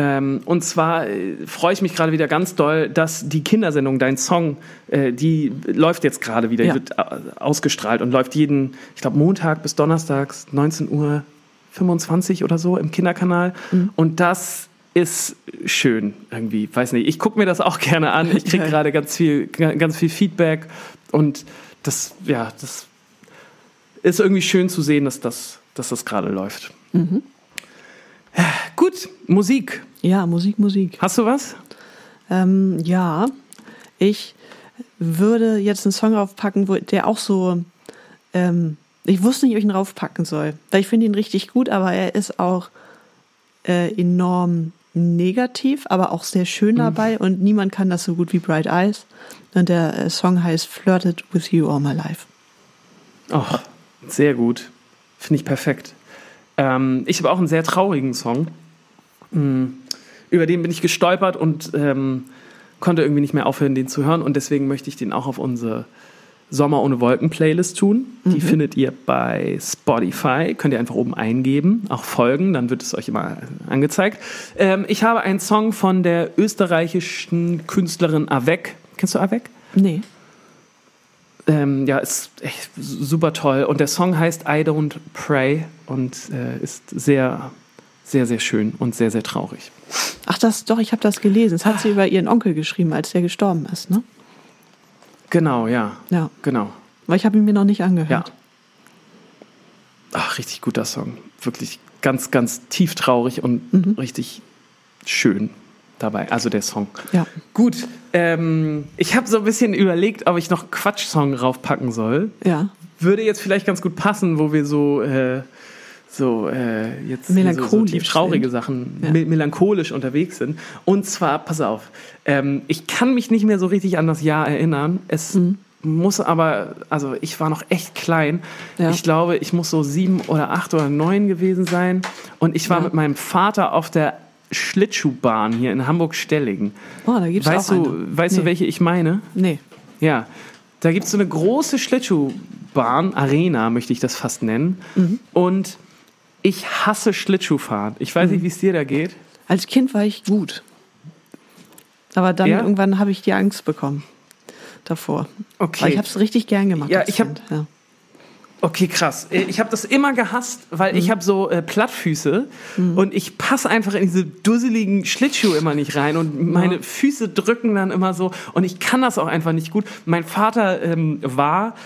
Ähm, und zwar äh, freue ich mich gerade wieder ganz doll, dass die Kindersendung, dein Song, äh, die läuft jetzt gerade wieder, Ja. die wird äh, ausgestrahlt und läuft jeden, ich glaube, Montag bis Donnerstags, 19 Uhr 25 oder so im Kinderkanal. Und das ist schön irgendwie, weiß nicht. Ich gucke mir das auch gerne an. Ich kriege gerade ganz viel, ganz viel Feedback und das, ja, das ist irgendwie schön zu sehen, dass das, dass das gerade läuft. Gut, Musik. Ja, Musik, Musik. Hast du was? Ähm, ja, ich würde jetzt einen Song aufpacken, wo der auch so. Ähm, ich wusste nicht, ob ich ihn raufpacken soll. Weil ich finde ihn richtig gut, aber er ist auch äh, enorm negativ, aber auch sehr schön dabei und niemand kann das so gut wie Bright Eyes. Und der äh, Song heißt Flirted with You All My Life. Oh, sehr gut. Finde ich perfekt. Ähm, ich habe auch einen sehr traurigen Song. Mm, Über den bin ich gestolpert und ähm, konnte irgendwie nicht mehr aufhören, den zu hören. Und deswegen möchte ich den auch auf unsere Sommer ohne Wolken Playlist tun. Die findet ihr bei Spotify. Könnt ihr einfach oben eingeben, auch folgen, dann wird es euch immer angezeigt. Ähm, ich habe einen Song von der österreichischen Künstlerin Avec. Kennst du Avec? Nee. Ähm, ja, ist echt super toll. Und der Song heißt I Don't Pray und äh, ist sehr, sehr, sehr schön und sehr, sehr traurig. Ach, das doch, ich habe das gelesen. Das hat sie über ihren Onkel geschrieben, als der gestorben ist, ne? Genau, ja. Ja. Genau. Weil ich habe ihn mir noch nicht Ja. angehört. Ach, richtig guter Song. Wirklich ganz, ganz tief traurig und richtig schön dabei. Also der Song. Ja. Gut, ähm, ich habe so ein bisschen überlegt, ob ich noch Quatsch-Song raufpacken soll. Ja. Würde jetzt vielleicht ganz gut passen, wo wir so, äh, so äh, jetzt so, so traurige sind. Sachen, Ja. me melancholisch unterwegs sind. Und zwar, pass auf, ähm, ich kann mich nicht mehr so richtig an das Jahr erinnern. Es Mhm. muss aber, also ich war noch echt klein. Ja. Ich glaube, ich muss so sieben oder acht oder neun gewesen sein. Und ich war Ja. mit meinem Vater auf der Schlittschuhbahn hier in Hamburg-Stellingen. Oh, da gibt's Weißt, auch du, eine. weißt du, Nee. welche ich meine? Nee. Ja, da gibt es so eine große Schlittschuhbahn, Arena möchte ich das fast nennen. Mhm. Und ich hasse Schlittschuhfahren. Ich weiß Mhm. nicht, wie es dir da geht. Als Kind war ich gut. Aber dann Ja? irgendwann habe ich die Angst bekommen davor. Okay. Weil ich habe es richtig gern gemacht. Ja, ich hab- Kind. Ja. Okay, krass. Äh, Ich habe das immer gehasst, weil ich habe so äh, Plattfüße und ich passe einfach in diese dusseligen Schlittschuhe immer nicht rein und meine Füße drücken dann immer so und ich kann das auch einfach nicht gut. Mein Vater ähm, war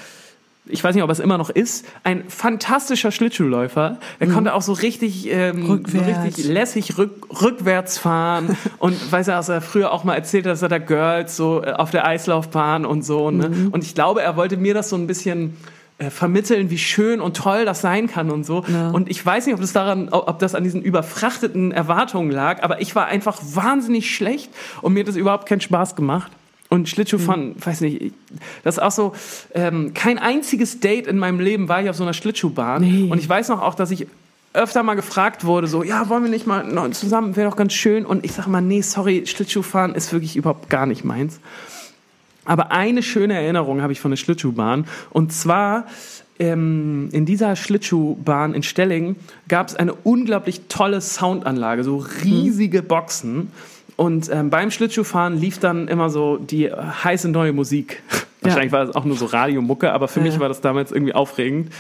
ich weiß nicht, ob er es immer noch ist, ein fantastischer Schlittschuhläufer. Er konnte auch so richtig, ähm, so richtig lässig rück, rückwärts fahren. und weiß er, dass er früher auch mal erzählt hat, dass er da Girls so äh, auf der Eislaufbahn und so. Ne? Und ich glaube, er wollte mir das so ein bisschen äh, vermitteln, wie schön und toll das sein kann und so. Ja. Und ich weiß nicht, ob das daran, ob das an diesen überfrachteten Erwartungen lag, aber ich war einfach wahnsinnig schlecht und mir hat das überhaupt keinen Spaß gemacht. Und Schlittschuhfahren, weiß nicht, ich- das ist auch so, ähm, kein einziges Date in meinem Leben war ich auf so einer Schlittschuhbahn. Nee. Und ich weiß noch auch, dass ich öfter mal gefragt wurde, so, ja, wollen wir nicht mal zusammen, wäre doch ganz schön. Und ich sag mal, nee, sorry, Schlittschuhfahren ist wirklich überhaupt gar nicht meins. Aber eine schöne Erinnerung habe ich von der Schlittschuhbahn. Und zwar ähm, in dieser Schlittschuhbahn in Stellingen gab es eine unglaublich tolle Soundanlage, so riesige Boxen. Und ähm, beim Schlittschuhfahren lief dann immer so die äh, heiße neue Musik. Wahrscheinlich war es auch nur so Radiomucke, aber für Ja. mich war das damals irgendwie aufregend.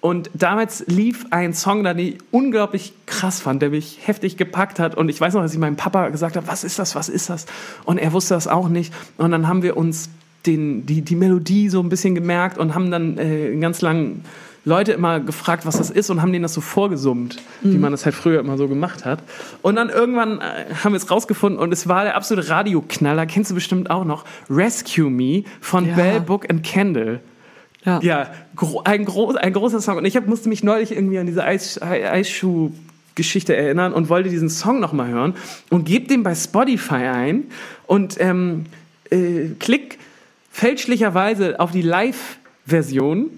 Und damals lief ein Song, den ich unglaublich krass fand, der mich heftig gepackt hat. Und ich weiß noch, dass ich meinem Papa gesagt habe, was ist das, was ist das? Und er wusste das auch nicht. Und dann haben wir uns den, die, die Melodie so ein bisschen gemerkt und haben dann äh, ganz lang Leute immer gefragt, was das ist und haben denen das so vorgesummt, wie man das halt früher immer so gemacht hat. Und dann irgendwann äh, haben wir es rausgefunden und es war der absolute Radioknaller, kennst du bestimmt auch noch, Rescue Me von Ja. Bell Book and Candle. Ja. Ja, gro ein, groß, ein großer Song. Und ich hab, musste mich neulich irgendwie an diese Eis, Ei- Eisschuh-Geschichte erinnern und wollte diesen Song nochmal hören und gebe den bei Spotify ein und ähm, äh, klick fälschlicherweise auf die Live-Version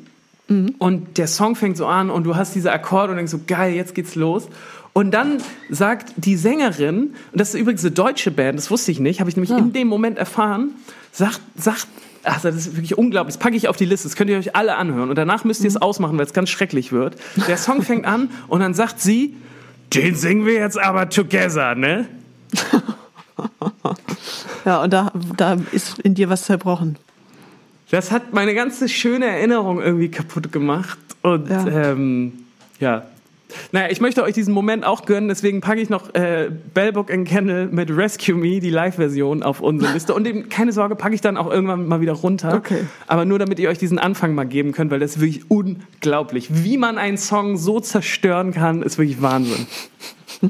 und der Song fängt so an und du hast diese Akkorde und denkst so, geil, jetzt geht's los. Und dann sagt die Sängerin, und das ist übrigens eine deutsche Band, das wusste ich nicht, habe ich nämlich in dem Moment erfahren, sagt, sagt, also das ist wirklich unglaublich, das packe ich auf die Liste, das könnt ihr euch alle anhören und danach müsst ihr es ausmachen, weil es ganz schrecklich wird. Der Song fängt an und dann sagt sie, den singen wir jetzt aber together, ne? Ja, und da, da ist in dir was zerbrochen. Das hat meine ganze schöne Erinnerung irgendwie kaputt gemacht. Und Ja. ähm, ja. Naja, ich möchte euch diesen Moment auch gönnen, deswegen packe ich noch äh, Bellbook and Candle mit Rescue Me, die Live-Version, auf unsere Liste. Und eben, keine Sorge, packe ich dann auch irgendwann mal wieder runter. Okay. Aber nur damit ihr euch diesen Anfang mal geben könnt, weil das ist wirklich unglaublich. Wie man einen Song so zerstören kann, ist wirklich Wahnsinn.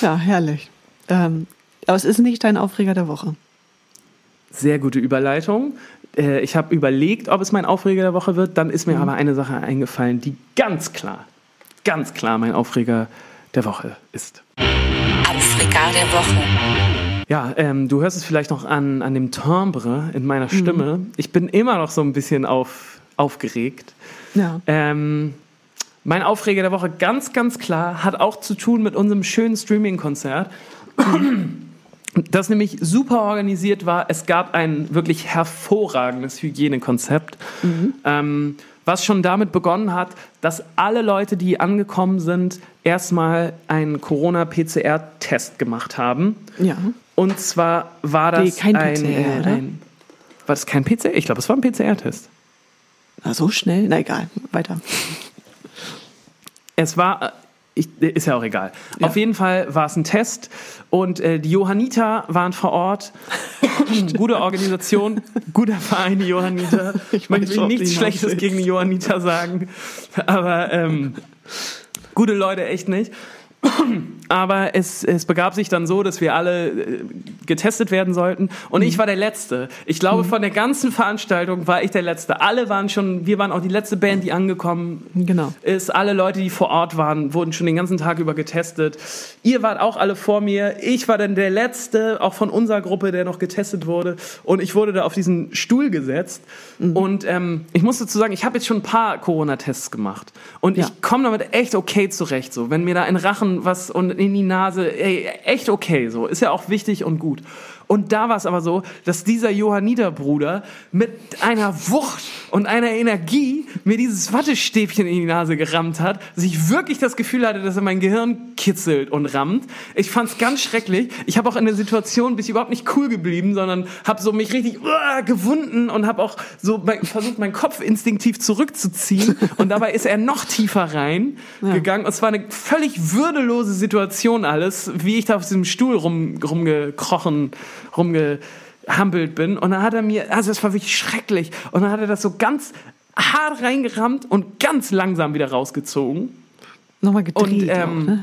Ja, herrlich. Ähm, aber es ist nicht dein Aufreger der Woche. Sehr gute Überleitung. Äh, ich habe überlegt, ob es mein Aufreger der Woche wird. Dann ist mir aber eine Sache eingefallen, die ganz klar, ganz klar mein Aufreger der Woche ist. Aufreger der Woche. Ja, ähm, du hörst es vielleicht noch an, an dem Timbre in meiner Stimme. Ich bin immer noch so ein bisschen auf, aufgeregt. Ja. Ähm, mein Aufreger der Woche ganz, ganz klar hat auch zu tun mit unserem schönen Streaming-Konzert. Das nämlich super organisiert war. Es gab ein wirklich hervorragendes Hygienekonzept, ähm, was schon damit begonnen hat, dass alle Leute, die angekommen sind, erstmal einen Corona-PCR-Test gemacht haben. Ja. Und zwar war das Nee, kein ein, PCR, oder? ein war das kein PCR? Ich glaube, es war ein PCR-Test. Na, so schnell? Na egal, weiter. Es war, äh, ich, ist ja auch egal. Ja. Auf jeden Fall war es ein Test und äh, die Johanniter waren vor Ort. Gute Organisation, guter Verein, die Johanniter. Ich möchte worauf nichts Schlechtes gegen die Johanniter sagen, aber ähm, gute Leute echt nicht. Aber es, es begab sich dann so, dass wir alle äh, getestet werden sollten. Und Mhm. ich war der Letzte. Ich glaube, von der ganzen Veranstaltung war ich der Letzte. Alle waren schon, wir waren auch die letzte Band, die angekommen Genau. ist. Alle Leute, die vor Ort waren, wurden schon den ganzen Tag über getestet. Ihr wart auch alle vor mir. Ich war dann der Letzte, auch von unserer Gruppe, der noch getestet wurde. Und ich wurde da auf diesen Stuhl gesetzt. Mhm. Und ähm, ich muss dazu sagen, ich habe jetzt schon ein paar Corona-Tests gemacht. Und Ja. ich komme damit echt okay zurecht. So, wenn mir da in den Was und in die Nase, ey, echt okay. So, ist ja auch wichtig und gut. Und da war es aber so, dass dieser Johanniter-Bruder mit einer Wucht und einer Energie mir dieses Wattestäbchen in die Nase gerammt hat, dass ich wirklich das Gefühl hatte, dass er mein Gehirn kitzelt und rammt. Ich fand's ganz schrecklich. Ich habe auch in der Situation bin ich überhaupt nicht cool geblieben, sondern habe so mich richtig uah, gewunden und habe auch so mein, versucht, meinen Kopf instinktiv zurückzuziehen. Und dabei ist er noch tiefer rein gegangen. Und es war eine völlig würdelose Situation alles, wie ich da auf diesem Stuhl rum, rumgekrochen, rumgehampelt bin. Und dann hat er mir, also es war wirklich schrecklich. Und dann hat er das so ganz hart reingerammt und ganz langsam wieder rausgezogen. Nochmal gedreht. Und, auch, ähm, ne?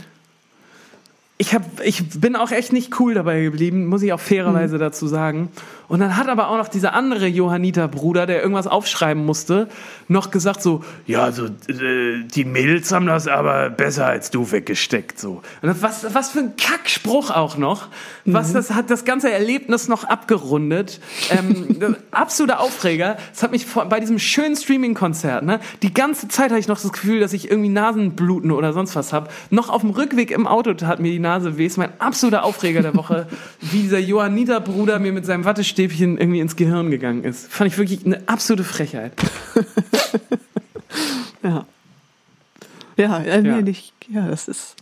Ich, hab, ich bin auch echt nicht cool dabei geblieben, muss ich auch fairerweise Mhm. dazu sagen. Und dann hat aber auch noch dieser andere Johanniter-Bruder, der irgendwas aufschreiben musste, noch gesagt so, ja, also äh, die Mädels haben das aber besser als du weggesteckt. So. Und das, was, was für ein Kackspruch auch noch. Mhm. Was das hat das ganze Erlebnis noch abgerundet. Ähm, absoluter Aufreger. Das hat mich vor, bei diesem schönen Streaming-Konzert, ne, die ganze Zeit hatte ich noch das Gefühl, dass ich irgendwie Nasenbluten oder sonst was habe. Noch auf dem Rückweg im Auto hat mir die Nase weh. Ist mein absoluter Aufreger der Woche, wie dieser Johanniter-Bruder mir mit seinem Wattestäbchen irgendwie ins Gehirn gegangen ist. Fand ich wirklich eine absolute Frechheit. Ja. Ja, äh, Ja. Nicht, ja, das ist.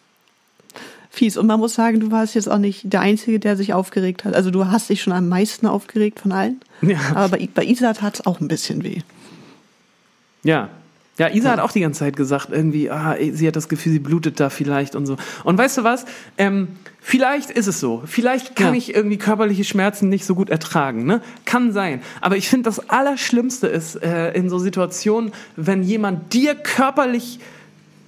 fies. Und man muss sagen, du warst jetzt auch nicht der Einzige, der sich aufgeregt hat. Also du hast dich schon am meisten aufgeregt von allen. Ja. Aber bei, bei Isa tat es auch ein bisschen weh. Ja. Ja, Isa hat auch die ganze Zeit gesagt, irgendwie, ah, sie hat das Gefühl, sie blutet da vielleicht und so. Und weißt du was? Ähm, vielleicht ist es so. Vielleicht kann Ja. ich irgendwie körperliche Schmerzen nicht so gut ertragen. Ne? Kann sein. Aber ich finde, das Allerschlimmste ist äh, in so Situationen, wenn jemand dir körperlich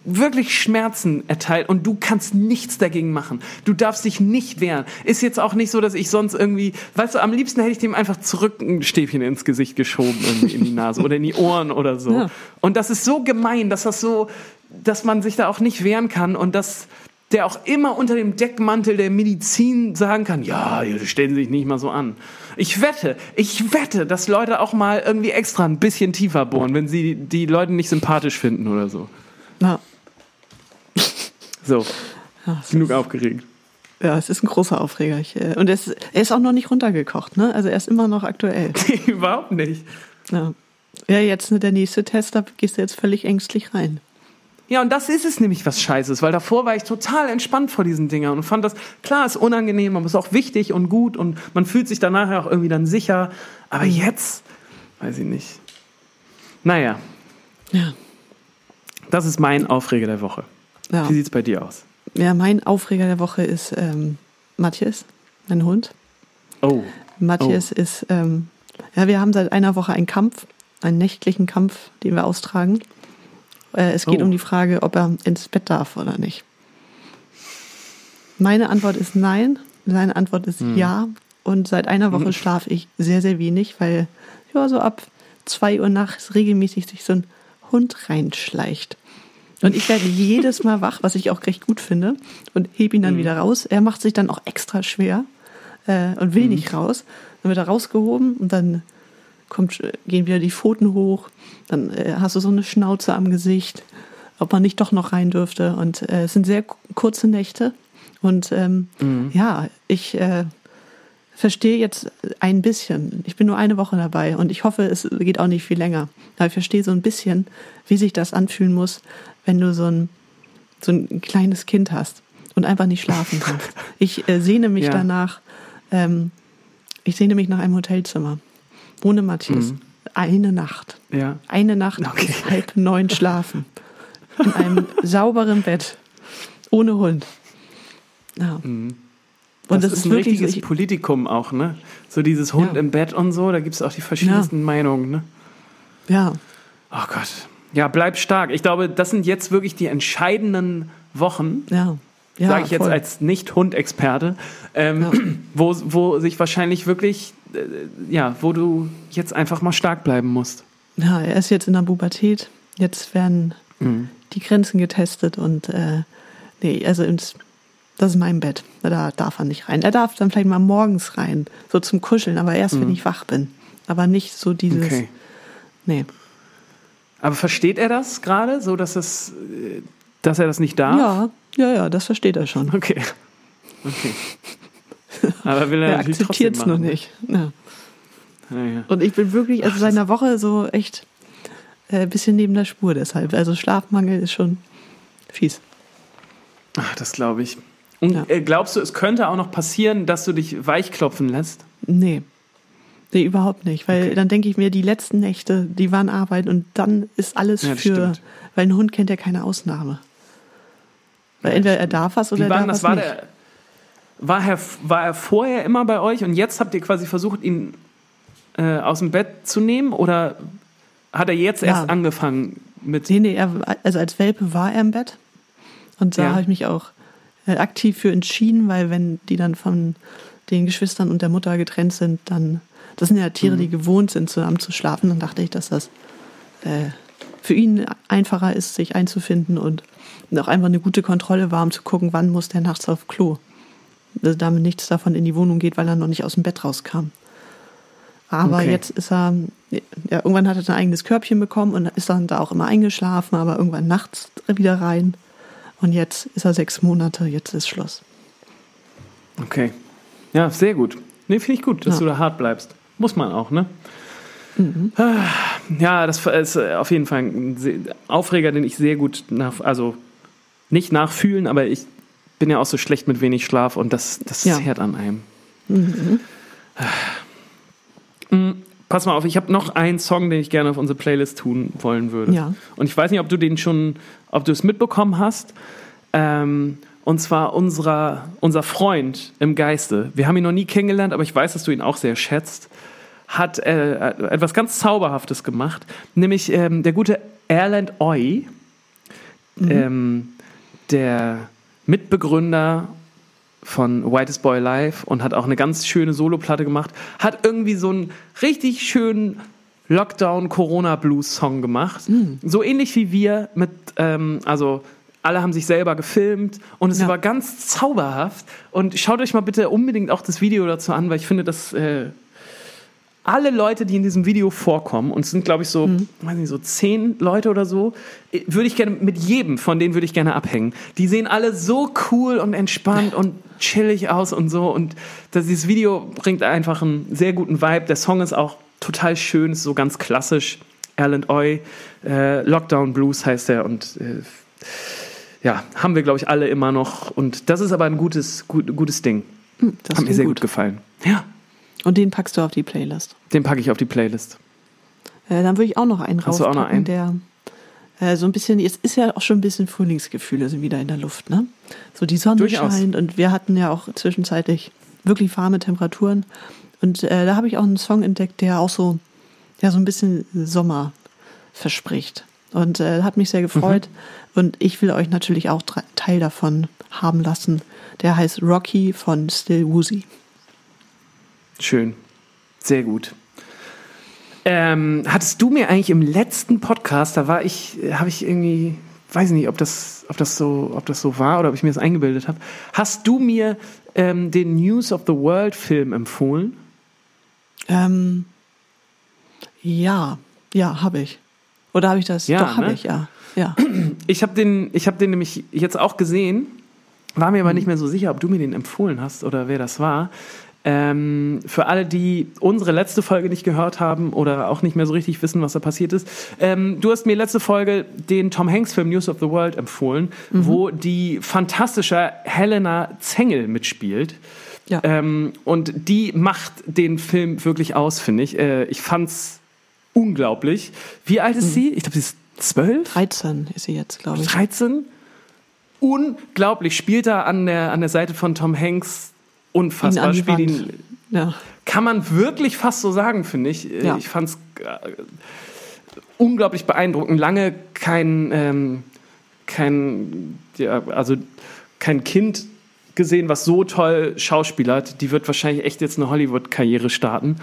wirklich Schmerzen erteilt und du kannst nichts dagegen machen. Du darfst dich nicht wehren. Ist jetzt auch nicht so, dass ich sonst irgendwie, weißt du, am liebsten hätte ich dem einfach zurück ein Stäbchen ins Gesicht geschoben, irgendwie in die Nase oder in die Ohren oder so. Ja. Und das ist so gemein, dass das so, dass man sich da auch nicht wehren kann und dass der auch immer unter dem Deckmantel der Medizin sagen kann, ja, stellen sich nicht mal so an. Ich wette, ich wette, dass Leute auch mal irgendwie extra ein bisschen tiefer bohren, wenn sie die Leute nicht sympathisch finden oder so. Ja. So, es genug aufgeregt. Ja, es ist ein großer Aufreger. Ich, äh, und er ist, er ist auch noch nicht runtergekocht, ne? Also er ist immer noch aktuell. Überhaupt nicht. Ja, ja jetzt ne, der nächste Test, da gehst du jetzt völlig ängstlich rein. Ja, und das ist es nämlich, was scheiße ist, weil davor war ich total entspannt vor diesen Dingern und fand das, klar, ist unangenehm, aber ist auch wichtig und gut und man fühlt sich danach ja auch irgendwie dann sicher. Aber jetzt, weiß ich nicht. Naja, Ja. das ist mein Aufreger der Woche. Ja, Wie sieht's bei dir aus? ja mein Aufreger der Woche ist ähm, Matthias, mein Hund. Oh, Matthias ist, ähm, ja, wir haben seit einer Woche einen Kampf, einen nächtlichen Kampf, den wir austragen. Äh, es geht Oh. um die Frage, ob er ins Bett darf oder nicht. Meine Antwort ist nein, seine Antwort ist Hm. ja. Und seit einer Woche schlafe ich sehr, sehr wenig, weil ja, so ab zwei Uhr nachts regelmäßig sich so ein Hund reinschleicht. Und ich werde jedes Mal wach, was ich auch recht gut finde, und heb ihn dann Hm. wieder raus. Er macht sich dann auch extra schwer äh, und will nicht raus. Dann wird er rausgehoben und dann kommt, äh, gehen wieder die Pfoten hoch. Dann äh, hast du so eine Schnauze am Gesicht, ob man nicht doch noch rein dürfte. Und äh, es sind sehr ku- kurze Nächte. Und ähm, ja, ich äh, verstehe jetzt ein bisschen. Ich bin nur eine Woche dabei und ich hoffe, es geht auch nicht viel länger. Aber ich verstehe so ein bisschen, wie sich das anfühlen muss, wenn du so ein, so ein kleines Kind hast und einfach nicht schlafen kannst. Ich äh, sehne mich Ja. danach, ähm, ich sehne mich nach einem Hotelzimmer. Ohne Matthias. Eine Nacht. ja. Eine Nacht Okay. bis halb neun schlafen. In einem sauberen Bett. Ohne Hund. Ja. Und das, das, ist ist ein wirklich richtiges so, Politikum auch, ne? So dieses Hund Ja. im Bett und so, da gibt's auch die verschiedensten Meinungen, ne? ja. Oh Gott. Ja, bleib stark. Ich glaube, das sind jetzt wirklich die entscheidenden Wochen, Ja. ja sage ich jetzt voll. als Nicht-Hund-Experte, ähm, Ja. wo, wo sich wahrscheinlich wirklich, äh, ja, wo du jetzt einfach mal stark bleiben musst. Ja, er ist jetzt in der Pubertät. Jetzt werden Mhm. die Grenzen getestet und äh, nee, also ins, das ist mein Bett. Da darf er nicht rein. Er darf dann vielleicht mal morgens rein, so zum Kuscheln, aber erst, wenn ich wach bin. Aber nicht so dieses. Mhm. Okay. Nee. Aber versteht er das gerade, so dass es, äh, dass er das nicht darf? Ja, ja, ja, das versteht er schon. Okay. Okay. Aber will er, Er akzeptiert es noch machen. nicht. Ja. Ja, ja. Und ich bin wirklich, also Ach, seit einer Woche so echt äh, ein bisschen neben der Spur deshalb. Also Schlafmangel ist schon fies. Ach, das glaube ich. Und Ja. äh, glaubst du, es könnte auch noch passieren, dass du dich weichklopfen lässt? Nee. Nee, überhaupt nicht. Weil Okay. dann denke ich mir, die letzten Nächte, die waren Arbeit und dann ist alles Ja, für. stimmt. Weil ein Hund kennt ja keine Ausnahme. Weil entweder er darf was oder Wie er war darf das? was War, nicht. der, war, er, war er vorher immer bei euch und jetzt habt ihr quasi versucht, ihn äh, aus dem Bett zu nehmen? Oder hat er jetzt Ja. erst angefangen mit. Nee, nee, er, also als Welpe war er im Bett. Und da Ja. habe ich mich auch aktiv für entschieden, weil wenn die dann von den Geschwistern und der Mutter getrennt sind, dann, das sind ja Tiere, Mhm. die gewohnt sind, zusammen zu schlafen, dann dachte ich, dass das äh, für ihn einfacher ist, sich einzufinden und auch einfach eine gute Kontrolle war, um zu gucken, wann muss der nachts auf Klo. Dass damit nichts davon in die Wohnung geht, weil er noch nicht aus dem Bett rauskam. Aber Okay. jetzt ist er, ja, irgendwann hat er ein eigenes Körbchen bekommen und ist dann da auch immer eingeschlafen, aber irgendwann nachts wieder rein. Und jetzt ist er sechs Monate, jetzt ist Schluss. Okay. Ja, sehr gut. Nee, finde ich gut, dass Ja. du da hart bleibst. Muss man auch, ne? Ah, Ja, das ist auf jeden Fall ein Aufreger, den ich sehr gut nach, also nicht nachfühlen, aber ich bin ja auch so schlecht mit wenig Schlaf und das, das Ja. zehrt an einem. Mm, Pass mal auf, ich habe noch einen Song, den ich gerne auf unsere Playlist tun wollen würde. Ja. Und ich weiß nicht, ob du den schon, ob du es mitbekommen hast. Ähm, und zwar unserer, unser Freund im Geiste. Wir haben ihn noch nie kennengelernt, aber ich weiß, dass du ihn auch sehr schätzt. Hat äh, etwas ganz Zauberhaftes gemacht, nämlich ähm, der gute Erland Oy, ähm, der Mitbegründer von Whitest Boy Live und hat auch eine ganz schöne Soloplatte gemacht. Hat irgendwie so einen richtig schönen Lockdown-Corona-Blues-Song gemacht. So ähnlich wie wir mit, ähm, also alle haben sich selber gefilmt und es Ja. war ganz zauberhaft. Und schaut euch mal bitte unbedingt auch das Video dazu an, weil ich finde, dass äh, alle Leute, die in diesem Video vorkommen, und es sind, glaube ich, so, weiß nicht, so zehn Leute oder so, äh, würde ich gerne, mit jedem von denen würde ich gerne abhängen. Die sehen alle so cool und entspannt und chillig aus und so. Und das, dieses Video bringt einfach einen sehr guten Vibe. Der Song ist auch total schön, ist so ganz klassisch. Erland Oy, äh, Lockdown Blues heißt er und äh, ja, haben wir, glaube ich, alle immer noch. Und das ist aber ein gutes, gut, gutes Ding. Das Hat mir sehr gut gefallen. Ja, Und den packst du auf die Playlist. den packe ich auf die Playlist. Äh, dann würde ich auch noch einen Hast du auch noch einen? der äh, so ein bisschen, jetzt ist ja auch schon ein bisschen Frühlingsgefühle sind wieder in der Luft, ne? So die Sonne Durchaus. scheint und wir hatten ja auch zwischenzeitlich wirklich warme Temperaturen. Und äh, da habe ich auch einen Song entdeckt, der auch so, ja, so ein bisschen Sommer verspricht. Und äh, hat mich sehr gefreut. Und ich will euch natürlich auch Teil davon haben lassen. Der heißt Rocky von Still Woozy. Schön. Sehr gut. Ähm, hattest du mir eigentlich im letzten Podcast, da war ich, habe ich irgendwie, weiß nicht, ob das, ob das so, ob das so war oder ob ich mir das eingebildet habe. Hast du mir ähm, den News of the World Film empfohlen? Ähm, ja, ja, habe ich. Oder habe ich das? Ja, Doch, habe ne? ich, ja. Ja. Ich habe den, ich habe den nämlich jetzt auch gesehen, war mir aber nicht mehr so sicher, ob du mir den empfohlen hast oder wer das war. Ähm, für alle, die unsere letzte Folge nicht gehört haben oder auch nicht mehr so richtig wissen, was da passiert ist, ähm, du hast mir letzte Folge den Tom Hanks Film News of the World empfohlen, wo die fantastische Helena Zengel mitspielt. Ja. Ähm, und die macht den Film wirklich aus, finde ich. Äh, ich fand's unglaublich. Wie alt ist sie? Ich glaube, sie ist zwölf. 13 ist sie jetzt, glaube ich. 13. Unglaublich. Spielt er an der, an der Seite von Tom Hanks unfassbar. Spielt Wand. ihn, Ja. kann man wirklich fast so sagen, finde ich. Äh, Ja. Ich fand es unglaublich beeindruckend. Lange kein, ähm, kein, ja, also kein Kind gesehen, was so toll schauspielert. Die wird wahrscheinlich echt jetzt eine Hollywood-Karriere starten.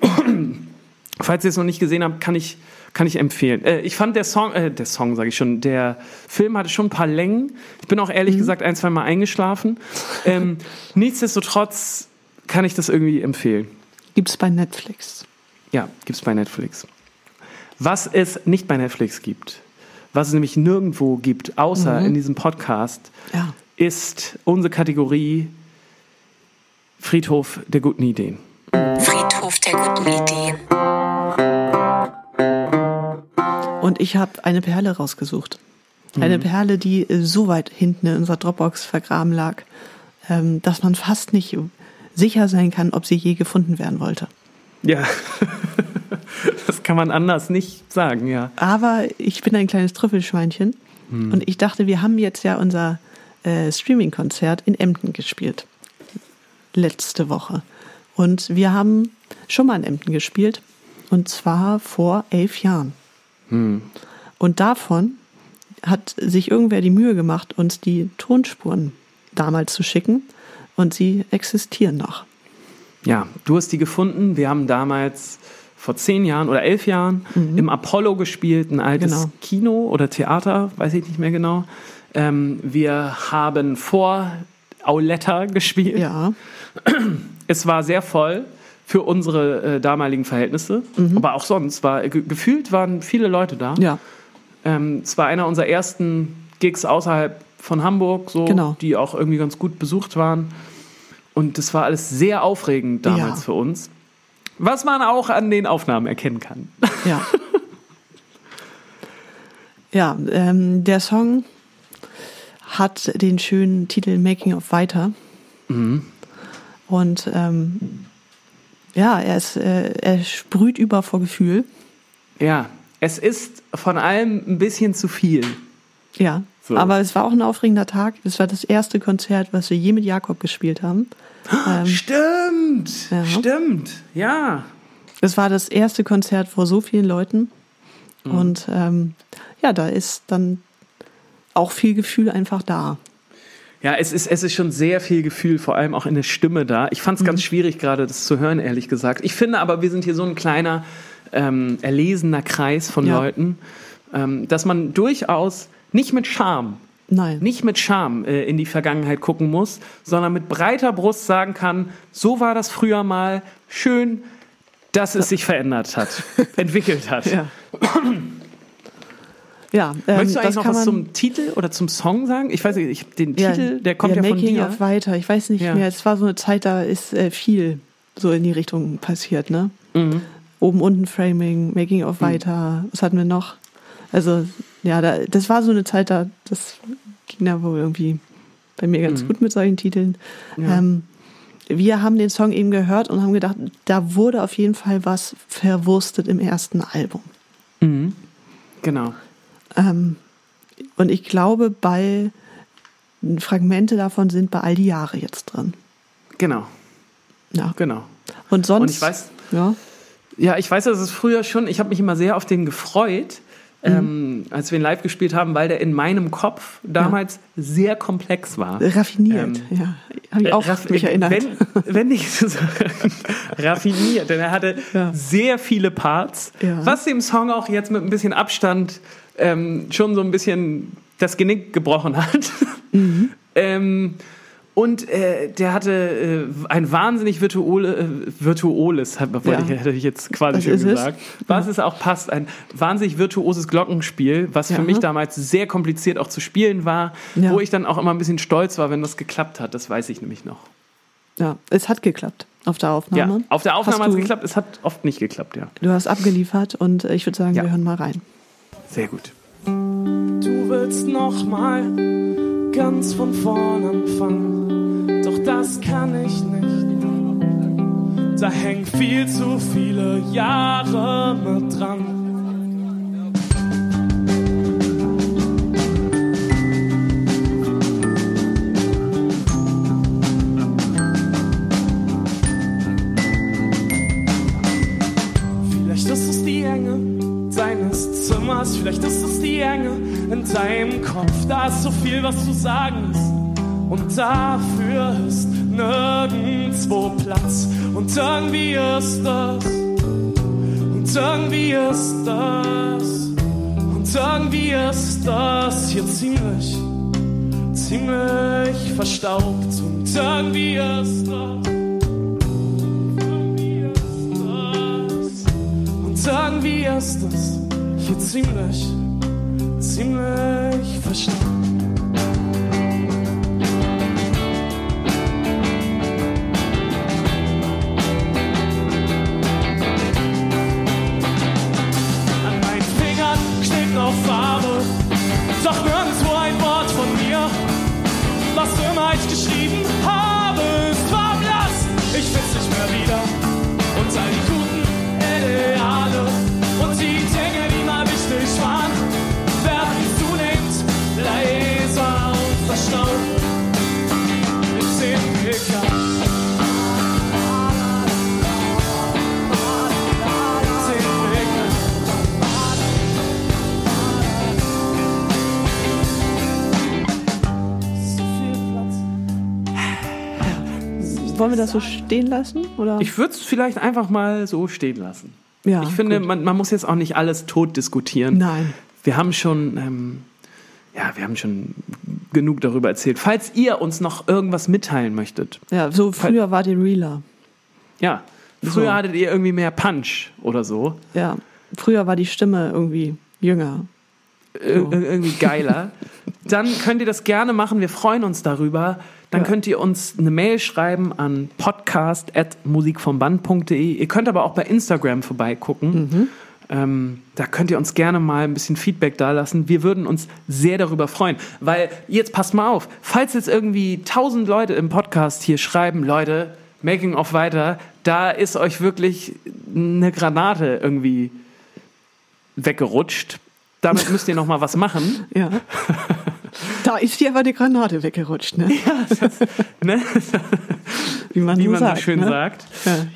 Falls ihr es noch nicht gesehen habt, kann ich, kann ich empfehlen. Äh, ich fand der Song, äh, der Song sage ich schon, der Film hatte schon ein paar Längen. Ich bin auch ehrlich gesagt ein, zwei Mal eingeschlafen. Ähm, nichtsdestotrotz kann ich das irgendwie empfehlen. Gibt es bei Netflix. Ja, gibt's bei Netflix. Was es nicht bei Netflix gibt, was es nämlich nirgendwo gibt, außer in diesem Podcast, Ja. ist unsere Kategorie Friedhof der guten Ideen. Friedhof der guten Ideen. Und ich habe eine Perle rausgesucht. Eine Perle, die äh, so weit hinten in unserer Dropbox vergraben lag, ähm, dass man fast nicht sicher sein kann, ob sie je gefunden werden wollte. Ja, das kann man anders nicht sagen, ja. Aber ich bin ein kleines Trüffelschweinchen und ich dachte, wir haben jetzt ja unser äh, Streaming-Konzert in Emden gespielt. Letzte Woche. Und wir haben schon mal in Emden gespielt und zwar vor elf Jahren. Und davon hat sich irgendwer die Mühe gemacht, uns die Tonspuren damals zu schicken und sie existieren noch. Ja, du hast die gefunden. Wir haben damals vor zehn Jahren oder elf Jahren im Apollo gespielt, ein altes Genau. Kino oder Theater, weiß ich nicht mehr genau. Ähm, wir haben vor Auletta gespielt. Ja, Es war sehr voll für unsere äh, damaligen Verhältnisse, aber auch sonst war ge gefühlt waren viele Leute da. ja, Ähm, es war einer unserer ersten Gigs außerhalb von Hamburg, so, Genau. die auch irgendwie ganz gut besucht waren. Und das war alles sehr aufregend damals Ja. für uns. Was man auch an den Aufnahmen erkennen kann. Ja. ja, ähm, der Song hat den schönen Titel Making of Weiter. Und ähm, ja, er, ist, äh, er sprüht über vor Gefühl. Ja, es ist von allem ein bisschen zu viel. Ja, So. aber es war auch ein aufregender Tag. Es war das erste Konzert, was wir je mit Jakob gespielt haben. Ähm, Stimmt, Ja. stimmt, ja. es war das erste Konzert vor so vielen Leuten. Mhm. Und ähm, ja, da ist dann auch viel Gefühl einfach da. Ja, es ist, es ist schon sehr viel Gefühl, vor allem auch in der Stimme da. Ich fand es ganz schwierig, gerade das zu hören, ehrlich gesagt. Ich finde aber, wir sind hier so ein kleiner, ähm, erlesener Kreis von Ja. Leuten, ähm, dass man durchaus nicht mit Scham, Nein. nicht mit Scham äh, in die Vergangenheit gucken muss, sondern mit breiter Brust sagen kann, so war das früher mal, schön, dass es sich verändert hat, entwickelt hat. Ja. Ja, ähm, Möchtest du eigentlich das noch was zum Titel oder zum Song sagen? Ich weiß nicht, ich hab den ja, Titel, der kommt ja, von Making dir. of weiter. Ich weiß nicht Ja. mehr. Es war so eine Zeit, da ist äh, viel so in die Richtung passiert, ne? Mhm. Oben, unten Framing, Making of weiter. Was hatten wir noch? Also, ja, da, das war so eine Zeit, da, das ging da wohl irgendwie bei mir ganz gut mit solchen Titeln. Mhm. Ja. Ähm, wir haben den Song eben gehört und haben gedacht, da wurde auf jeden Fall was verwurstet im ersten Album. Genau. Ähm, und ich glaube, bei Fragmente davon sind bei all die Jahre jetzt drin. Genau, Ja. genau. Und sonst. Und ich weiß, Ja. ja, ich weiß, dass es früher schon, ich habe mich immer sehr auf den gefreut, ähm, als wir ihn live gespielt haben, weil der in meinem Kopf damals sehr komplex war. Raffiniert, Ähm, ja. Habe ich auch Raff- mich erinnert. Wenn, wenn nicht so raffiniert, denn er hatte Ja. sehr viele Parts, Ja. was dem Song auch jetzt mit ein bisschen Abstand ähm, schon so ein bisschen das Genick gebrochen hat. Mhm. ähm, und äh, der hatte äh, ein wahnsinnig virtuole, äh, virtuoles, hat- Ja. ich, hätte ich jetzt quasi schon ist es. gesagt. Was es auch passt, ein wahnsinnig virtuoses Glockenspiel, was Ja. für mich damals sehr kompliziert auch zu spielen war, Ja. wo ich dann auch immer ein bisschen stolz war, wenn das geklappt hat. Das weiß ich nämlich noch. Ja, es hat geklappt auf der Ja, Aufnahme. auf der Aufnahme hat es geklappt, es hat oft nicht geklappt, ja. Du hast abgeliefert und äh, ich würde sagen, Ja. wir hören mal rein. Sehr gut. Du willst noch mal ganz von vorn anfangen, doch das kann ich nicht. Da hängen viel zu viele Jahre mit dran. Deinem Kopf. Da ist so viel, was zu sagen ist. Und dafür ist nirgendwo Platz. Und irgendwie ist das. Und irgendwie ist das. Und irgendwie ist das hier ziemlich, ziemlich verstaubt. Und irgendwie ist das. Irgendwie ist das. Und irgendwie ist es hier ziemlich, ziemlich verstaubt. Wollen wir das so stehen lassen? Oder? Ich würde es vielleicht einfach mal so stehen lassen. ja, ich finde, gut. man, man muss jetzt auch nicht alles tot diskutieren. Nein. Wir haben schon, ähm, ja, wir haben schon genug darüber erzählt. Falls ihr uns noch irgendwas mitteilen möchtet, Ja, so früher war die Realer. ja, früher So. hattet ihr irgendwie mehr Punch oder so, Ja, früher war die Stimme irgendwie jünger. Ir- ir- irgendwie geiler, dann könnt ihr das gerne machen. Wir freuen uns darüber. Dann Ja. könnt ihr uns eine Mail schreiben an podcast.musikvomband.de. Ihr könnt aber auch bei Instagram vorbeigucken. Ähm, da könnt ihr uns gerne mal ein bisschen Feedback dalassen. Wir würden uns sehr darüber freuen. Weil, jetzt passt mal auf, falls jetzt irgendwie tausend Leute im Podcast hier schreiben, Leute, Making of weiter, da ist euch wirklich eine Granate irgendwie weggerutscht. Damit müsst ihr noch mal was machen. Ja. Da ist dir aber die Granate weggerutscht, ne? Ne? Wie man, Wie so man sagt, so schön ne? sagt.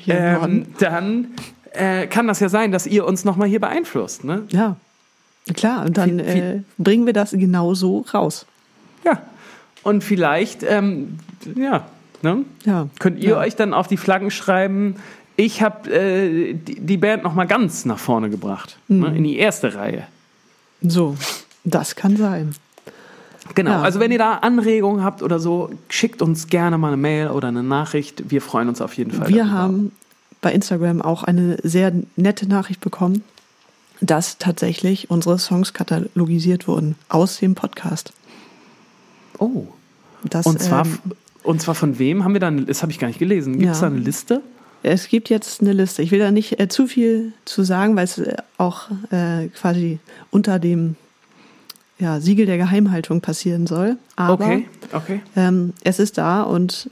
Ja. Ähm, dann äh, kann das ja sein, dass ihr uns noch mal hier beeinflusst. Ne? Ja, klar. Und dann äh, bringen wir das genauso raus. Ja. Und vielleicht, ähm, ja, ne? Ja. könnt ihr ja. euch dann auf die Flaggen schreiben, ich habe äh, die, die Band noch mal ganz nach vorne gebracht, Mhm. ne? in die erste Reihe. So, das kann sein. Genau, Ja. also wenn ihr da Anregungen habt oder so, schickt uns gerne mal eine Mail oder eine Nachricht. Wir freuen uns auf jeden Fall. Wir darüber. haben bei Instagram auch eine sehr nette Nachricht bekommen, dass tatsächlich unsere Songs katalogisiert wurden aus dem Podcast. Oh. Das, Und zwar, ähm, und zwar von wem haben wir dann, das habe ich gar nicht gelesen. Gibt es Ja. da eine Liste? Es gibt jetzt eine Liste. Ich will da nicht äh, zu viel zu sagen, weil es äh, auch äh, quasi unter dem ja, Siegel der Geheimhaltung passieren soll. Aber okay, okay. ähm, es ist da und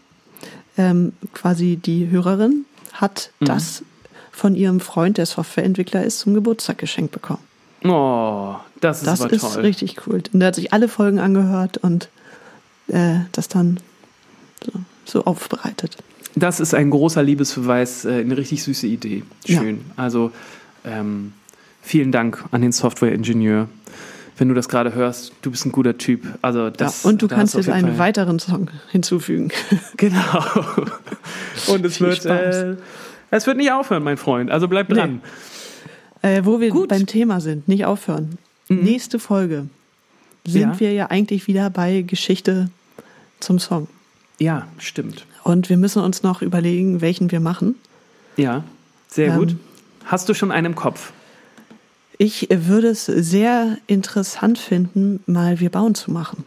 ähm, quasi die Hörerin hat Mhm. das von ihrem Freund, der Softwareentwickler ist, zum Geburtstag geschenkt bekommen. Oh, das ist Das aber ist toll. richtig cool. Und er hat sich alle Folgen angehört und äh, das dann so, so aufbereitet. Das ist ein großer Liebesbeweis, äh, eine richtig süße Idee. Ja. Schön. Also ähm, vielen Dank an den Software-Ingenieur. Wenn du das gerade hörst, du bist ein guter Typ. Also das, ja, und du da kannst jetzt einen Fall- weiteren Song hinzufügen. Genau. Und es Viel wird, äh, es wird nicht aufhören, mein Freund. Also bleib dran. Äh, wo wir Gut. beim Thema sind, nicht aufhören. Nächste Folge sind Ja. wir ja eigentlich wieder bei Geschichte zum Song. Ja, stimmt. Und wir müssen uns noch überlegen, welchen wir machen. Ja, sehr Ähm. gut. Hast du schon einen im Kopf? Ich würde es sehr interessant finden, mal Wir bauen zu machen.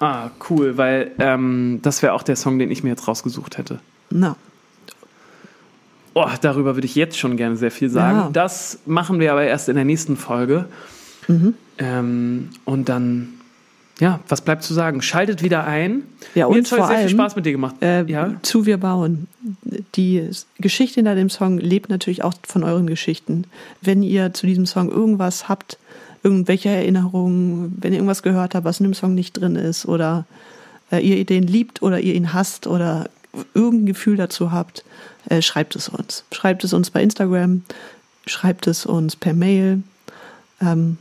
Ah, cool, weil ähm, das wäre auch der Song, den ich mir jetzt rausgesucht hätte. Na, Oh, darüber würde ich jetzt schon gerne sehr viel sagen. Ja. Das machen wir aber erst in der nächsten Folge. Mhm. Ähm, und dann, ja, was bleibt zu sagen? Schaltet wieder ein. Ja, Mir und hat's heute vor sehr viel allem, Spaß mit dir gemacht. äh, ja? zu Wir bauen. Die Geschichte hinter dem Song lebt natürlich auch von euren Geschichten. Wenn ihr zu diesem Song irgendwas habt, irgendwelche Erinnerungen, wenn ihr irgendwas gehört habt, was in dem Song nicht drin ist, oder äh, ihr den liebt oder ihr ihn hasst oder irgendein Gefühl dazu habt, äh, schreibt es uns. Schreibt es uns bei Instagram, schreibt es uns per Mail ähm,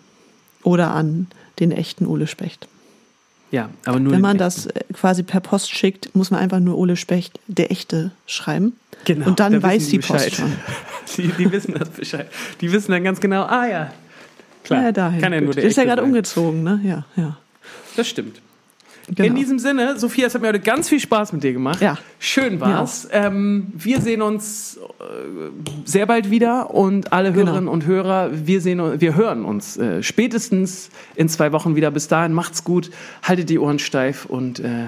oder an den echten Ole Specht. Ja, aber nur Wenn man das äh, quasi per Post schickt, muss man einfach nur Ole Specht, der echte, schreiben. Genau, Und dann da weiß die die Post Bescheid. schon. Die, die wissen das Bescheid. Die wissen dann ganz genau, ah ja, klar. Ja, dahin. Kann ja nur Gut. der ist ja gerade umgezogen, ne? Ja, ja. Das stimmt. Genau. In diesem Sinne, Sophia, es hat mir heute ganz viel Spaß mit dir gemacht. Ja. Schön war's. Ähm, wir sehen uns äh, sehr bald wieder und alle Genau. Hörerinnen und Hörer, wir, sehen, wir hören uns äh, spätestens in zwei Wochen wieder. Bis dahin, macht's gut, haltet die Ohren steif und äh,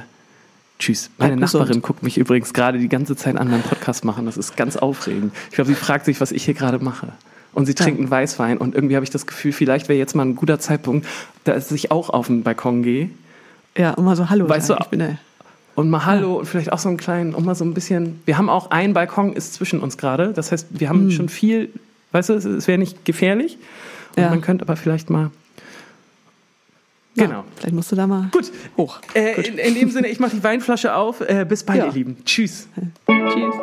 tschüss. Meine gesund. Nachbarin guckt mich übrigens gerade die ganze Zeit an beim Podcast machen. Das ist ganz aufregend. Ich glaube, sie fragt sich, was ich hier gerade mache. Und sie trinkt einen Weißwein und irgendwie habe ich das Gefühl, vielleicht wäre jetzt mal ein guter Zeitpunkt, dass ich auch auf den Balkon gehe Ja, und mal so Hallo Weißt sagen. du- ich bin der, und mal Hallo und vielleicht auch so einen kleinen, um mal so ein bisschen. Wir haben auch ein Balkon ist zwischen uns gerade. Das heißt, wir haben schon viel, weißt du, es, es wäre nicht gefährlich. Und Ja. man könnte aber vielleicht mal. Ja, Genau. Vielleicht musst du da mal Gut. hoch. Äh, in, in dem Sinne, ich mache die Weinflasche auf. Äh, bis bald, Ja. ihr Lieben. Tschüss. Tschüss.